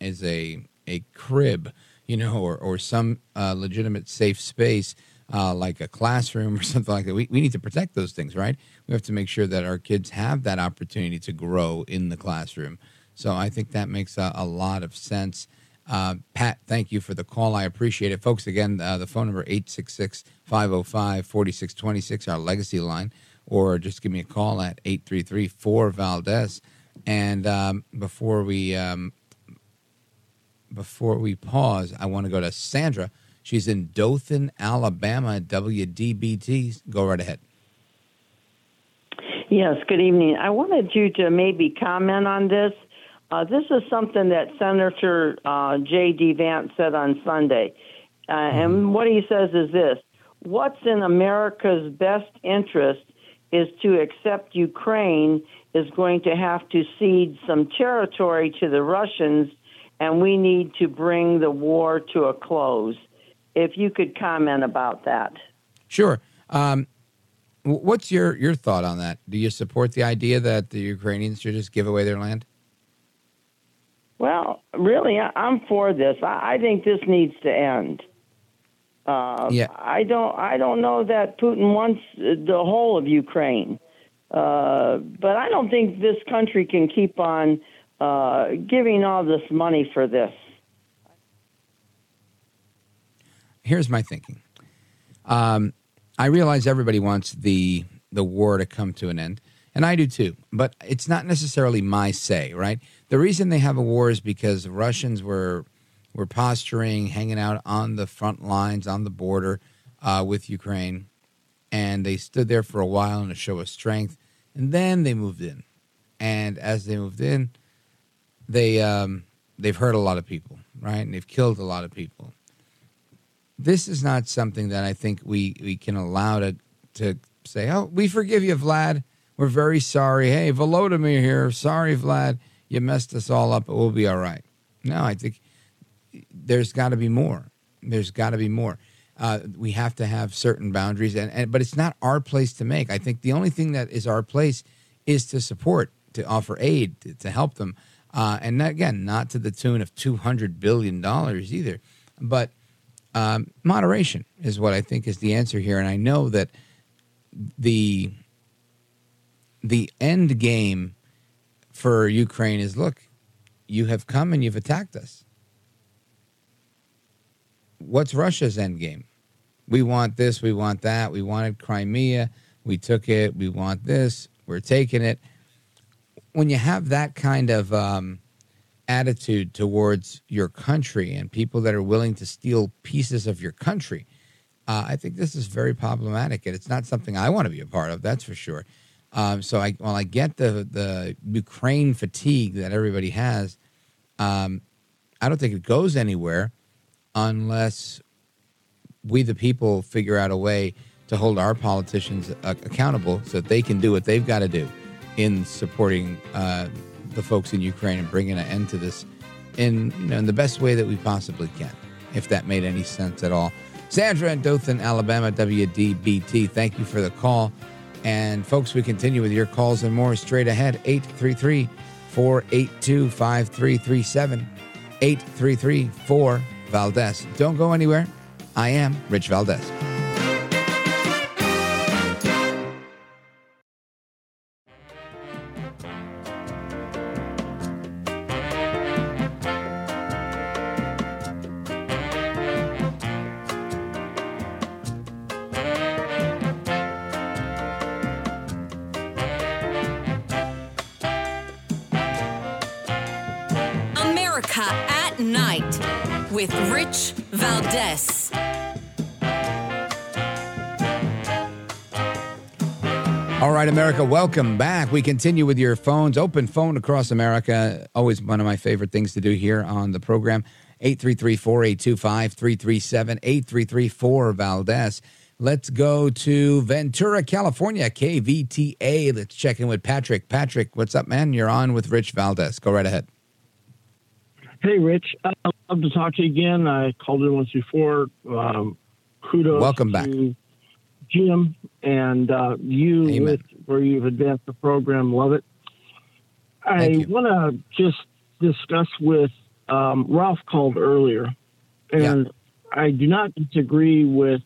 is a a crib, you know, or or some uh, legitimate safe space uh, like a classroom or something like that. We we need to protect those things, right? We have to make sure that our kids have that opportunity to grow in the classroom. So I think that makes a, a lot of sense. Uh, Pat, thank you for the call. I appreciate it. Folks, again, uh, the phone number 866 505 4626, our legacy line, or just give me a call at 833 4 Valdez. And um, before we um, before we pause, I want to go to Sandra. She's in Dothan, Alabama, WDBT. Go right ahead. Yes, good evening. I wanted you to maybe comment on this. Uh, this is something that Senator uh, J.D. Vance said on Sunday. Uh, And what he says is this what's in America's best interest is to accept Ukraine is going to have to cede some territory to the Russians, and we need to bring the war to a close. If you could comment about that. Sure. Um, what's your, your thought on that? Do you support the idea that the Ukrainians should just give away their land? Well, really, I'm for this. I think this needs to end. Uh, Yeah. I don't. I don't know that Putin wants uh, the whole of Ukraine, uh, but I don't think this country can keep on uh, giving all this money for this. Here's my thinking. Um, I realize everybody wants the the war to come to an end, and I do too. But it's not necessarily my say, right? The reason they have a war is because the Russians were were posturing, hanging out on the front lines on the border uh, with Ukraine, and they stood there for a while in a show of strength, and then they moved in. And as they moved in, they um, they've hurt a lot of people, right? And they've killed a lot of people this is not something that I think we, we can allow to to say, oh, we forgive you, Vlad. We're very sorry. Hey, Volodymyr here. Sorry, Vlad. You messed us all up, but we'll be all right. No, I think there's got to be more. There's got to be more. Uh, we have to have certain boundaries, and, and but it's not our place to make. I think the only thing that is our place is to support, to offer aid, to, to help them, uh, and again, not to the tune of two hundred billion dollars either, but um, moderation is what I think is the answer here. And I know that the the end game for Ukraine is look, you have come and you've attacked us. What's Russia's end game? We want this, we want that, we wanted Crimea, we took it, we want this, we're taking it. When you have that kind of um, attitude towards your country and people that are willing to steal pieces of your country, uh, I think this is very problematic, and it's not something I want to be a part of. That's for sure. Um, so, I while I get the the Ukraine fatigue that everybody has, um, I don't think it goes anywhere unless we, the people, figure out a way to hold our politicians uh, accountable so that they can do what they've got to do in supporting uh, the folks in Ukraine and bringing an end to this in you know in the best way that we possibly can, if that made any sense at all. Sandra in Dothan, Alabama, WDBT. Thank you for the call. And folks, we continue with your calls and more straight ahead. 833 482 5337. 833 4 Valdez. Don't go anywhere. I am Rich Valdez. America, welcome back. We continue with your phones, open phone across America. Always one of my favorite things to do here on the program. 833 482 5337 833 4 Valdez. Let's go to Ventura, California, KVTA. Let's check in with Patrick. Patrick, what's up, man? You're on with Rich Valdez. Go right ahead. Hey, Rich. I'd love to talk to you again. I called in once before. Um, kudos. Welcome back. to Jim and uh, you with where you've advanced the program. Love it. I want to just discuss with um, Ralph called earlier, and I do not disagree with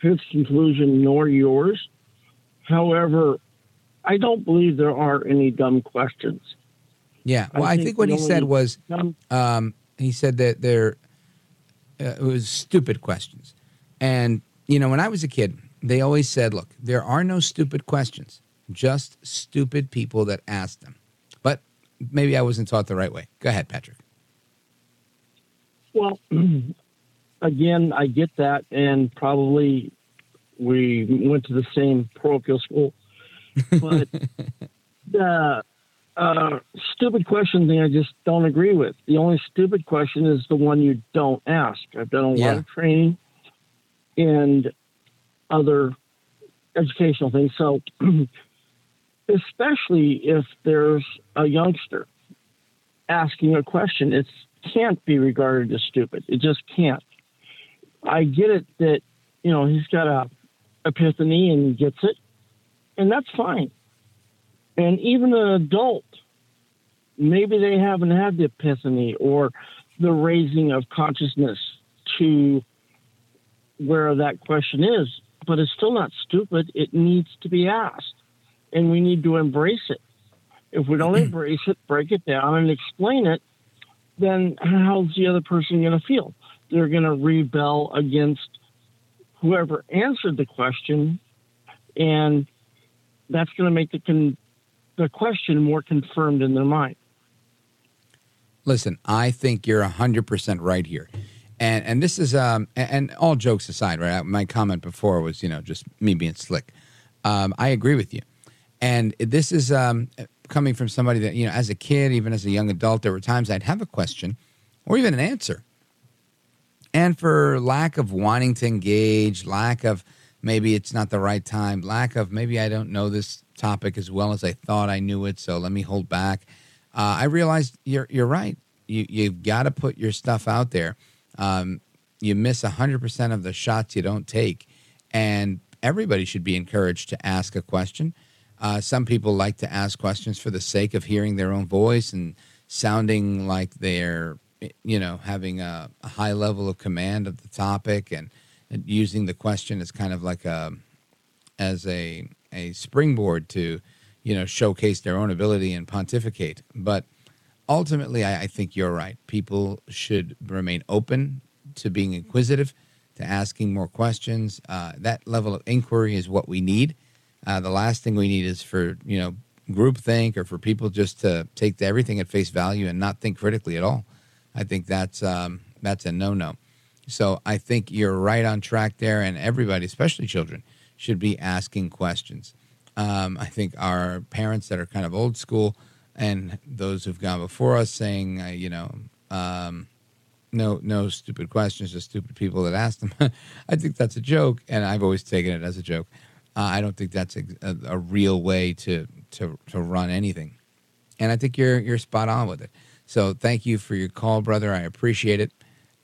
his conclusion nor yours. However, I don't believe there are any dumb questions. Yeah. Well, I, think think what he said was um, he said that there uh, it was stupid questions. And, you know, when I was a kid, they always said, look, there are no stupid questions, just stupid people that ask them. But maybe I wasn't taught the right way. Go ahead, Patrick. Well, again, I get that, and probably we went to the same parochial school. But the uh, stupid question thing, I just don't agree with. The only stupid question is the one you don't ask. I've done a lot Yeah. of training, and other educational things. So, especially if there's a youngster asking a question, it can't be regarded as stupid. It just can't. I get it that you know he's got a epiphany and he gets it, and that's fine. And even an adult, maybe they haven't had the epiphany or the raising of consciousness to where that question is, but it's still not stupid. It needs to be asked, and we need to embrace it. If we don't embrace it, break it down, and explain it, then how's the other person going to feel? They're going to rebel against whoever answered the question, and that's going to make the con- the question more confirmed in their mind. Listen, I think you're 100% right here. And and this is um and, and all jokes aside, right? My comment before was, you know, just me being slick. Um, I agree with you. And this is um, coming from somebody that, you know, as a kid, even as a young adult, there were times I'd have a question or even an answer. And for lack of wanting to engage, lack of maybe it's not the right time, lack of maybe I don't know this topic as well as I thought I knew it, so let me hold back. Uh, I realized you're you're right. You you've got to put your stuff out there. Um, you miss hundred percent of the shots you don't take, and everybody should be encouraged to ask a question. Uh, some people like to ask questions for the sake of hearing their own voice and sounding like they're you know having a, a high level of command of the topic and, and using the question as kind of like a as a a springboard to, you know, showcase their own ability and pontificate. But ultimately, I, I think you're right. People should remain open to being inquisitive, to asking more questions. Uh, that level of inquiry is what we need. Uh, the last thing we need is for you know groupthink or for people just to take everything at face value and not think critically at all. I think that's um, that's a no no. So I think you're right on track there, and everybody, especially children, should be asking questions. Um, I think our parents that are kind of old school and those who've gone before us saying, uh, you know, um, no, no stupid questions, just stupid people that ask them. I think that's a joke, and I've always taken it as a joke. Uh, I don't think that's a, a, a, real way to, to to run anything, and I think you're you're spot on with it. So thank you for your call, brother. I appreciate it.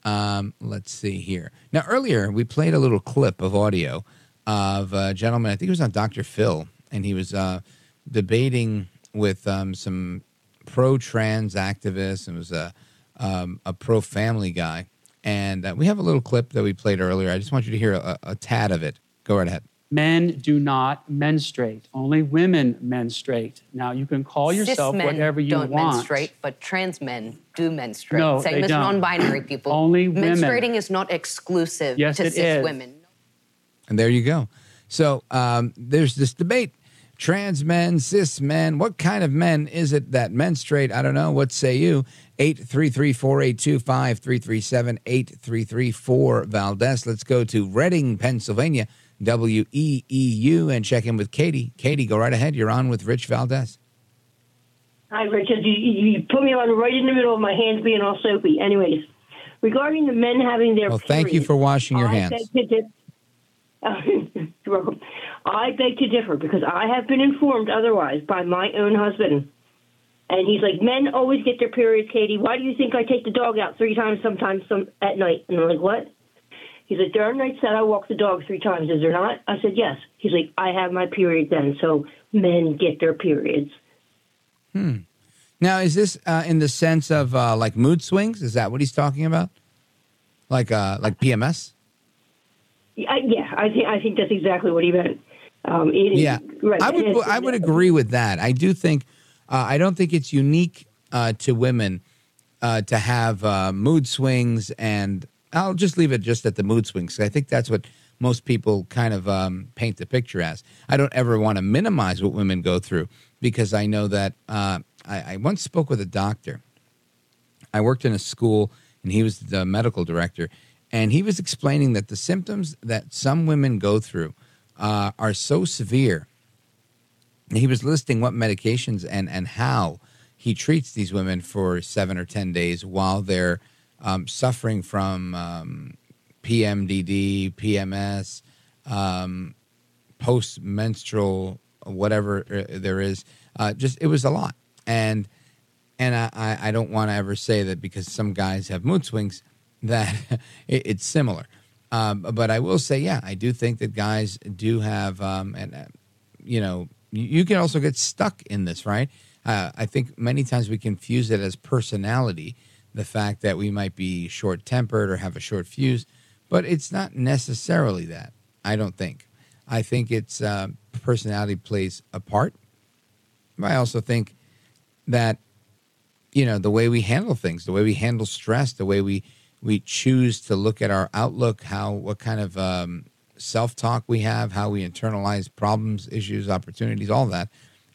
Um, let's see here. Now earlier we played a little clip of audio of a gentleman. I think it was on Dr. Phil, and he was uh, debating with um, some pro-trans activists and was a um, a pro-family guy. And uh, we have a little clip that we played earlier. I just want you to hear a, a tad of it. Go right ahead. Men do not menstruate. Only women menstruate. Now you can call yourself Cis whatever you don't want. menstruate, but trans men do menstruate. No, Same they as don't. non-binary people. Only women. Menstruating is not exclusive Yes, to it cis is. women. And there you go. So um, there's this debate: trans men, cis men. What kind of men is it that menstruate? I don't know. What say you? 833-482-5337, 833-4 Valdez. Let's go to Reading, Pennsylvania, W-E-E-U, and check in with Katie. Katie, go right ahead. You're on with Rich Valdez. Hi, Richard. You, you put me on right in the middle of my hands being all soapy. Anyways, regarding the men having their Well, thank you for washing your I hands. beg to dif- You're welcome. I beg to differ because I have been informed otherwise by my own husband. And he's like, men always get their periods, Katie. Why do you think I take the dog out three times sometimes some at night? And I'm like, what? He's like, there are nights that I walk the dog three times. Is there not? I said, yes. He's like, I have my period then. So men get their periods. Hmm. Now, is this uh, in the sense of uh, like mood swings? Is that what he's talking about? Like uh, like PMS? Yeah, I, yeah, I think I think that's exactly what he meant. Um, is- Yeah, right. I would I would agree with that. I do think uh, I don't think it's unique uh, to women uh, to have uh, mood swings, and I'll just leave it just at the mood swings. I think that's what most people kind of um, paint the picture as. I don't ever want to minimize what women go through because I know that uh, I, I once spoke with a doctor. I worked in a school, and he was the medical director, and he was explaining that the symptoms that some women go through uh, are so severe. He was listing what medications and and how he treats these women for seven or ten days while they're um, suffering from um, PMDD, PMS, um, post menstrual, whatever uh, there is. Uh, just it was a lot, and and I, I don't want to ever say that because some guys have mood swings that it, it's similar. Um, but I will say, yeah, I do think that guys do have, um, and uh, you know, you, you, can also get stuck in this, right? Uh, I think many times we confuse it as personality, the fact that we might be short tempered or have a short fuse, but it's not necessarily that. I don't think. I think it's uh, personality plays a part. I also think that you know the way we handle things, the way we handle stress, the way we we choose to look at our outlook, how what kind of um, self talk we have, how we internalize problems, issues, opportunities, all that.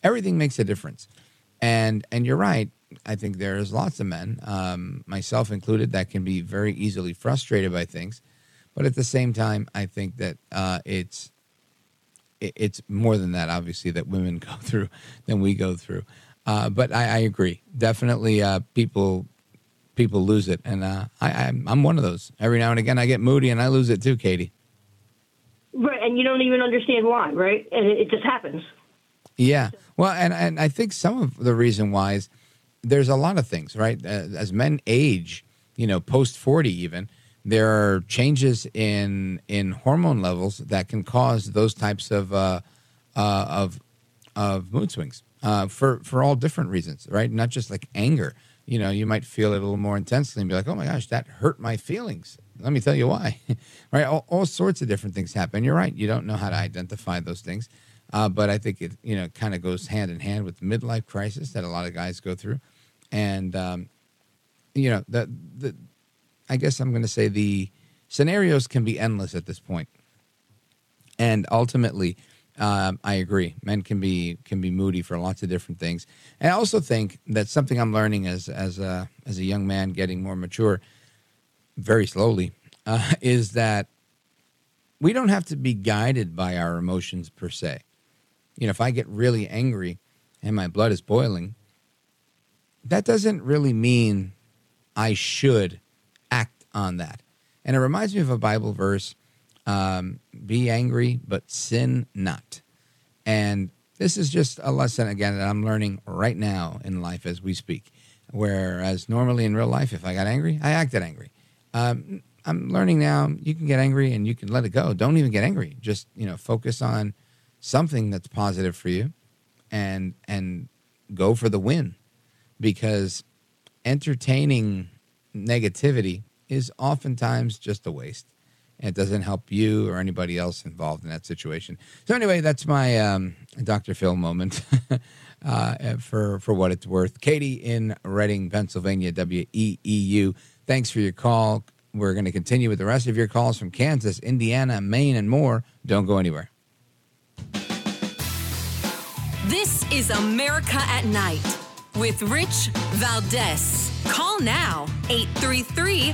Everything makes a difference. And and you're right. I think there's lots of men, um, myself included, that can be very easily frustrated by things. But at the same time, I think that uh, it's it's more than that, obviously, that women go through than we go through. Uh, but I, I, agree. Definitely, uh, people people lose it, and uh, I, I'm, I'm one of those. Every now and again, I get moody, and I lose it too, Katie. Right, and you don't even understand why, right? And it, it just happens. Yeah. Well, and and I think some of the reason why is there's a lot of things, right? As men age, you know, post forty, even there are changes in in hormone levels that can cause those types of uh, uh, of of mood swings uh, for for all different reasons, right? Not just like anger. You know, you might feel it a little more intensely and be like, "Oh my gosh, that hurt my feelings." Let me tell you why. right? All, all, sorts of different things happen. You're right. You don't know how to identify those things, uh, but I think it you know kind of goes hand in hand with midlife crisis that a lot of guys go through, and um, you know the the I guess I'm going to say the scenarios can be endless at this point, and ultimately um, I agree. Men can be can be moody for lots of different things. And I also think that something I'm learning as as a as a young man getting more mature, very slowly, uh, is that we don't have to be guided by our emotions per se. You know, if I get really angry and my blood is boiling, that doesn't really mean I should act on that. And it reminds me of a Bible verse um, be angry, but sin not. And this is just a lesson, again, that I'm learning right now in life as we speak. Whereas normally in real life, if I got angry, I acted angry. Um, I'm learning now you can get angry and you can let it go. Don't even get angry. Just, you know, focus on something that's positive for you and and go for the win because entertaining negativity is oftentimes just a waste it doesn't help you or anybody else involved in that situation. So anyway, that's my um, Dr. Phil moment uh, for for what it's worth. Katie in Reading, Pennsylvania, WEEU. Thanks for your call. We're going to continue with the rest of your calls from Kansas, Indiana, Maine, and more. Don't go anywhere. This is America at Night with Rich Valdez. Call now 833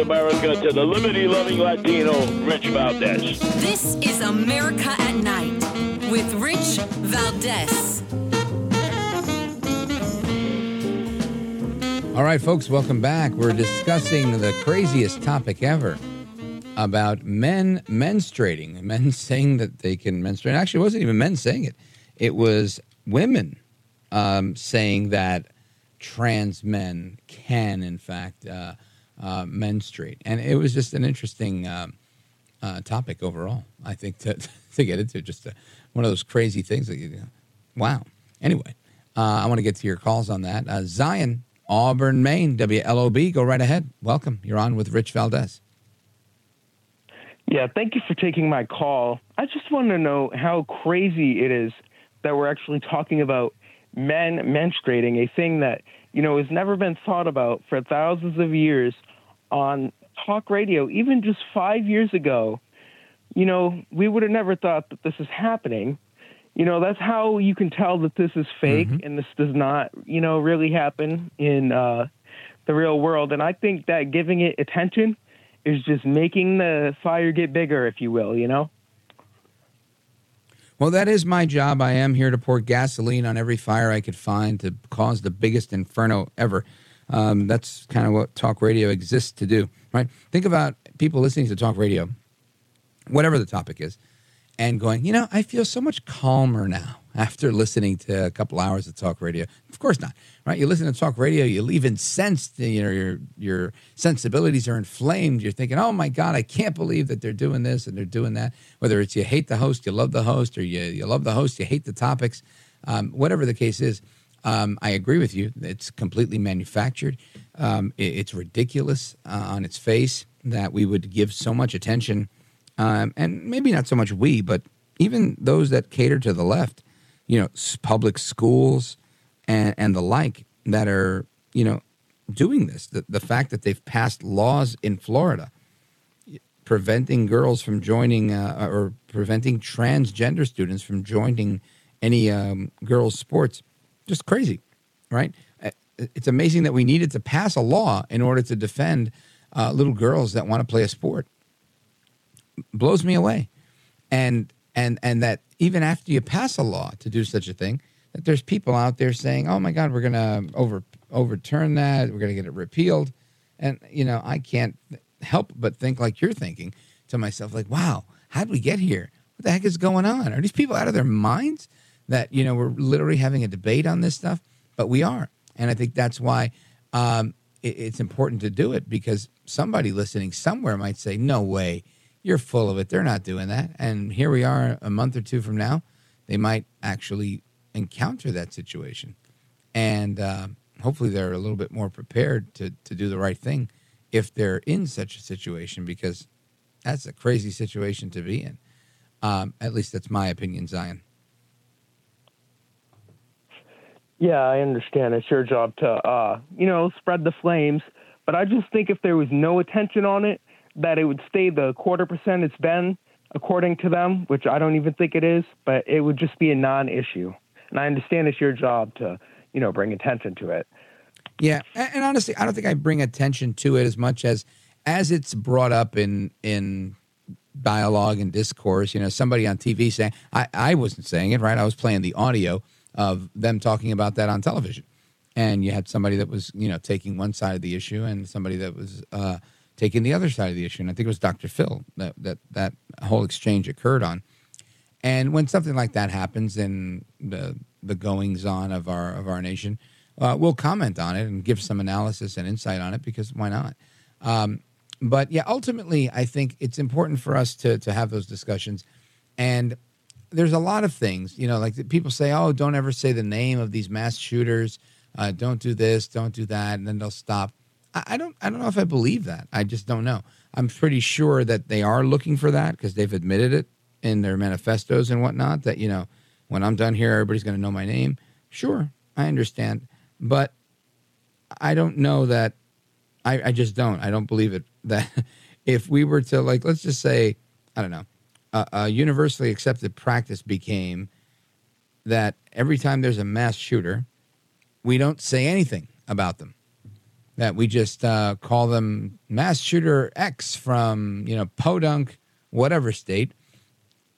America to the liberty loving Latino, Rich Valdez. This is America at Night with Rich Valdez. All right, folks, welcome back. We're discussing the craziest topic ever about men menstruating, men saying that they can menstruate. Actually, it wasn't even men saying it, it was women um, saying that trans men can, in fact, uh, uh, street, and it was just an interesting um, uh, topic overall. I think to to get into just a, one of those crazy things that you, wow. Anyway, uh, I want to get to your calls on that. Uh, Zion, Auburn, Maine, WLOB. Go right ahead. Welcome. You're on with Rich Valdez. Yeah, thank you for taking my call. I just want to know how crazy it is that we're actually talking about men menstruating, a thing that you know has never been thought about for thousands of years on talk radio, even just five years ago, you know, we would have never thought that this is happening. You know, that's how you can tell that this is fake and this does not, you know, really happen in uh, the real world. And I think that giving it attention is just making the fire get bigger, if you will, you know? Well, that is my job. I am here to pour gasoline on every fire I could find to cause the biggest inferno ever. Um, that's kind of what talk radio exists to do, right? Think about people listening to talk radio, whatever the topic is, and going, you know, I feel so much calmer now after listening to a couple hours of talk radio. Of course not, right? You listen to talk radio, you leave incensed, you know, your your sensibilities are inflamed. You're thinking, oh my God, I can't believe that they're doing this and they're doing that. Whether it's you hate the host, you love the host, or you, you love the host, you hate the topics, um, whatever the case is. Um, I agree with you. It's completely manufactured. Um, it, it's ridiculous uh, on its face that we would give so much attention, um, and maybe not so much we, but even those that cater to the left, you know, public schools and, and the like that are, you know, doing this. The, the fact that they've passed laws in Florida preventing girls from joining uh, or preventing transgender students from joining any um, girls' sports just crazy, right? Uh, It's amazing that we needed to pass a law in order to defend uh, little girls that want to play a sport. Blows me away, and and and that even after you pass a law to do such a thing, that there's people out there saying, "Oh my God, we're going to over overturn that. We're going to get it repealed," and you know, I can't help but think like you're thinking to myself, like, "Wow, how did we get here? What the heck is going on? Are these people out of their minds?" That you know we're literally having a debate on this stuff, but we are, and I think that's why um, it, it's important to do it because somebody listening somewhere might say, "No way, you're full of it. They're not doing that." And here we are, a month or two from now, they might actually encounter that situation, and uh, hopefully they're a little bit more prepared to to do the right thing if they're in such a situation because that's a crazy situation to be in. Um, at least that's my opinion, Zion. Yeah, I understand. It's your job to, uh, you know, spread the flames. But I just think if there was no attention on it, that it would stay the quarter percent it's been, according to them, which I don't even think it is. But it would just be a non-issue. And I understand it's your job to, you know, bring attention to it. Yeah, and honestly, I don't think I bring attention to it as much as as it's brought up in in dialogue and discourse. You know, somebody on TV saying I I wasn't saying it right. I was playing the audio of them talking about that on television, and you had somebody that was you know taking one side of the issue and somebody that was uh, taking the other side of the issue. And I think it was Dr. Phil that that that whole exchange occurred on. And when something like that happens in the the goings on of our of our nation, uh, we'll comment on it and give some analysis and insight on it because why not? Um, but yeah, ultimately, I think it's important for us to to have those discussions. And there's a lot of things, you know, like people say, "Oh, don't ever say the name of these mass shooters. Uh, don't do this, don't do that," and then they'll stop. I, I don't, I don't know if I believe that. I just don't know. I'm pretty sure that they are looking for that because they've admitted it in their manifestos and whatnot. That you know, when I'm done here, everybody's going to know my name. Sure, I understand, but I don't know that. I, I just don't. I don't believe it. That if we were to like, let's just say, I don't know, a, a universally accepted practice became that every time there's a mass shooter, we don't say anything about them. That we just uh, call them mass shooter X from you know Podunk, whatever state,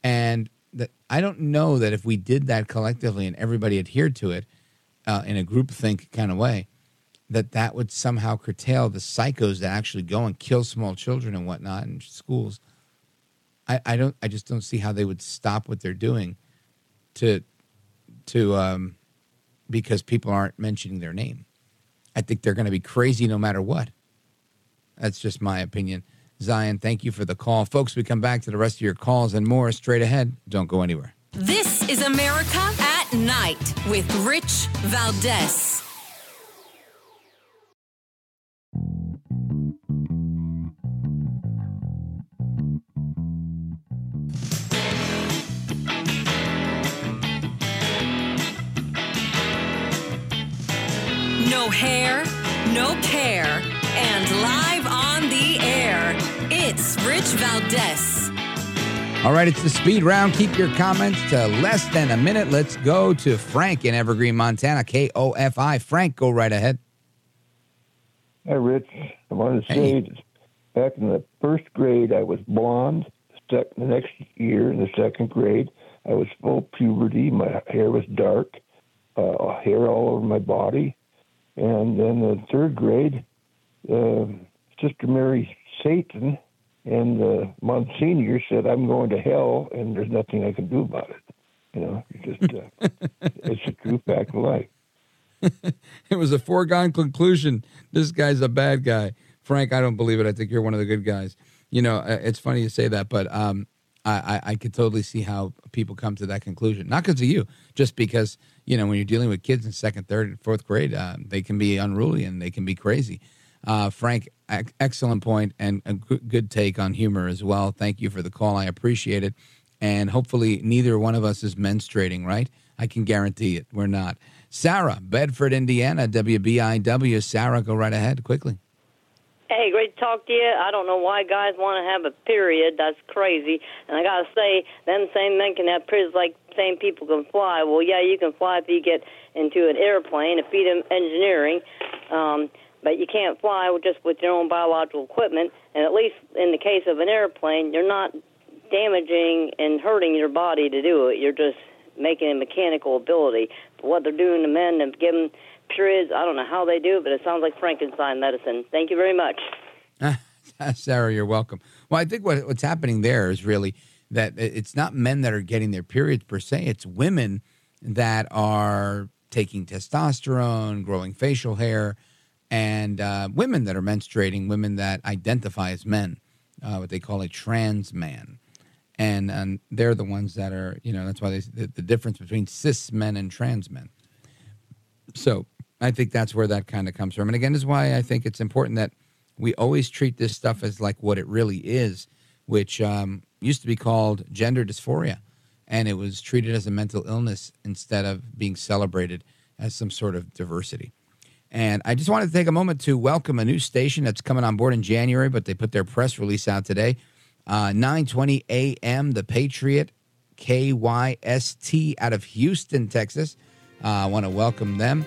and that I don't know that if we did that collectively and everybody adhered to it uh, in a groupthink kind of way, that that would somehow curtail the psychos that actually go and kill small children and whatnot in schools. I, I don't I just don't see how they would stop what they're doing to to um because people aren't mentioning their name. I think they're going to be crazy no matter what. That's just my opinion. Zion, thank you for the call. Folks, we come back to the rest of your calls and more straight ahead. Don't go anywhere. This is America at Night with Rich Valdez. No hair, no care, and live on the air. It's Rich Valdez. All right, it's the speed round. Keep your comments to less than a minute. Let's go to Frank in Evergreen, Montana. KOFI. Frank, go right ahead. Hi, Rich. I want to say that back in the first grade, I was blonde. Sec- The next year, in the second grade, I was full puberty. My hair was dark, uh, hair all over my body. And then the third grade, uh, Sister Mary Satan and the Monsignor said, I'm going to hell, and there's nothing I can do about it. You know, it's just, uh, it's a true fact of life. it was a foregone conclusion. This guy's a bad guy. Frank, I don't believe it. I think you're one of the good guys. You know, uh, it's funny you say that, but um, I, I, I could totally see how people come to that conclusion. Not because of you, just because, you know, when you're dealing with kids in second, third, and fourth grade, uh, they can be unruly and they can be crazy. Uh, Frank, ec- excellent point and a good, good take on humor as well. Thank you for the call. I appreciate it. And hopefully, neither one of us is menstruating, right? I can guarantee it. We're not. Sarah, Bedford, Indiana, WBIW. Sarah, go right ahead quickly. Hey, great to talk to you. I don't know why guys want to have a period. That's crazy. And I gotta say, them same men can have periods like same people can fly. Well, yeah, you can fly if you get into an airplane, a feat of engineering. Um, but you can't fly just with your own biological equipment. And at least in the case of an airplane, you're not damaging and hurting your body to do it. You're just making a mechanical ability. But what they're doing to men and giving periods, I don't know how they do it, but it sounds like Frankenstein medicine. Thank you very much. Sarah, you're welcome. Well, I think what, what's happening there is really that it's not men that are getting their periods per se, it's women that are taking testosterone, growing facial hair, and uh, women that are menstruating, women that identify as men, uh, what they call a trans man. And, and they're the ones that are, you know, that's why they, the, the difference between cis men and trans men. So I think that's where that kind of comes from. And again, is why I think it's important that we always treat this stuff as like what it really is, which um, used to be called gender dysphoria. And it was treated as a mental illness instead of being celebrated as some sort of diversity. And I just wanted to take a moment to welcome a new station that's coming on board in January, but they put their press release out today. Uh, 9:20 a.m. The Patriot, KYST, out of Houston, Texas. Uh, I want to welcome them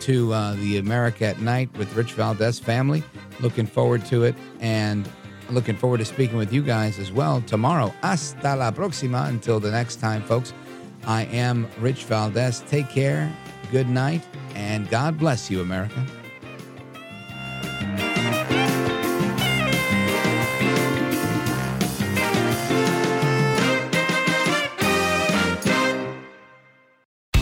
to uh, the America at Night with Rich Valdes family. Looking forward to it, and looking forward to speaking with you guys as well tomorrow. Hasta la próxima. Until the next time, folks. I am Rich Valdes. Take care. Good night, and God bless you, America.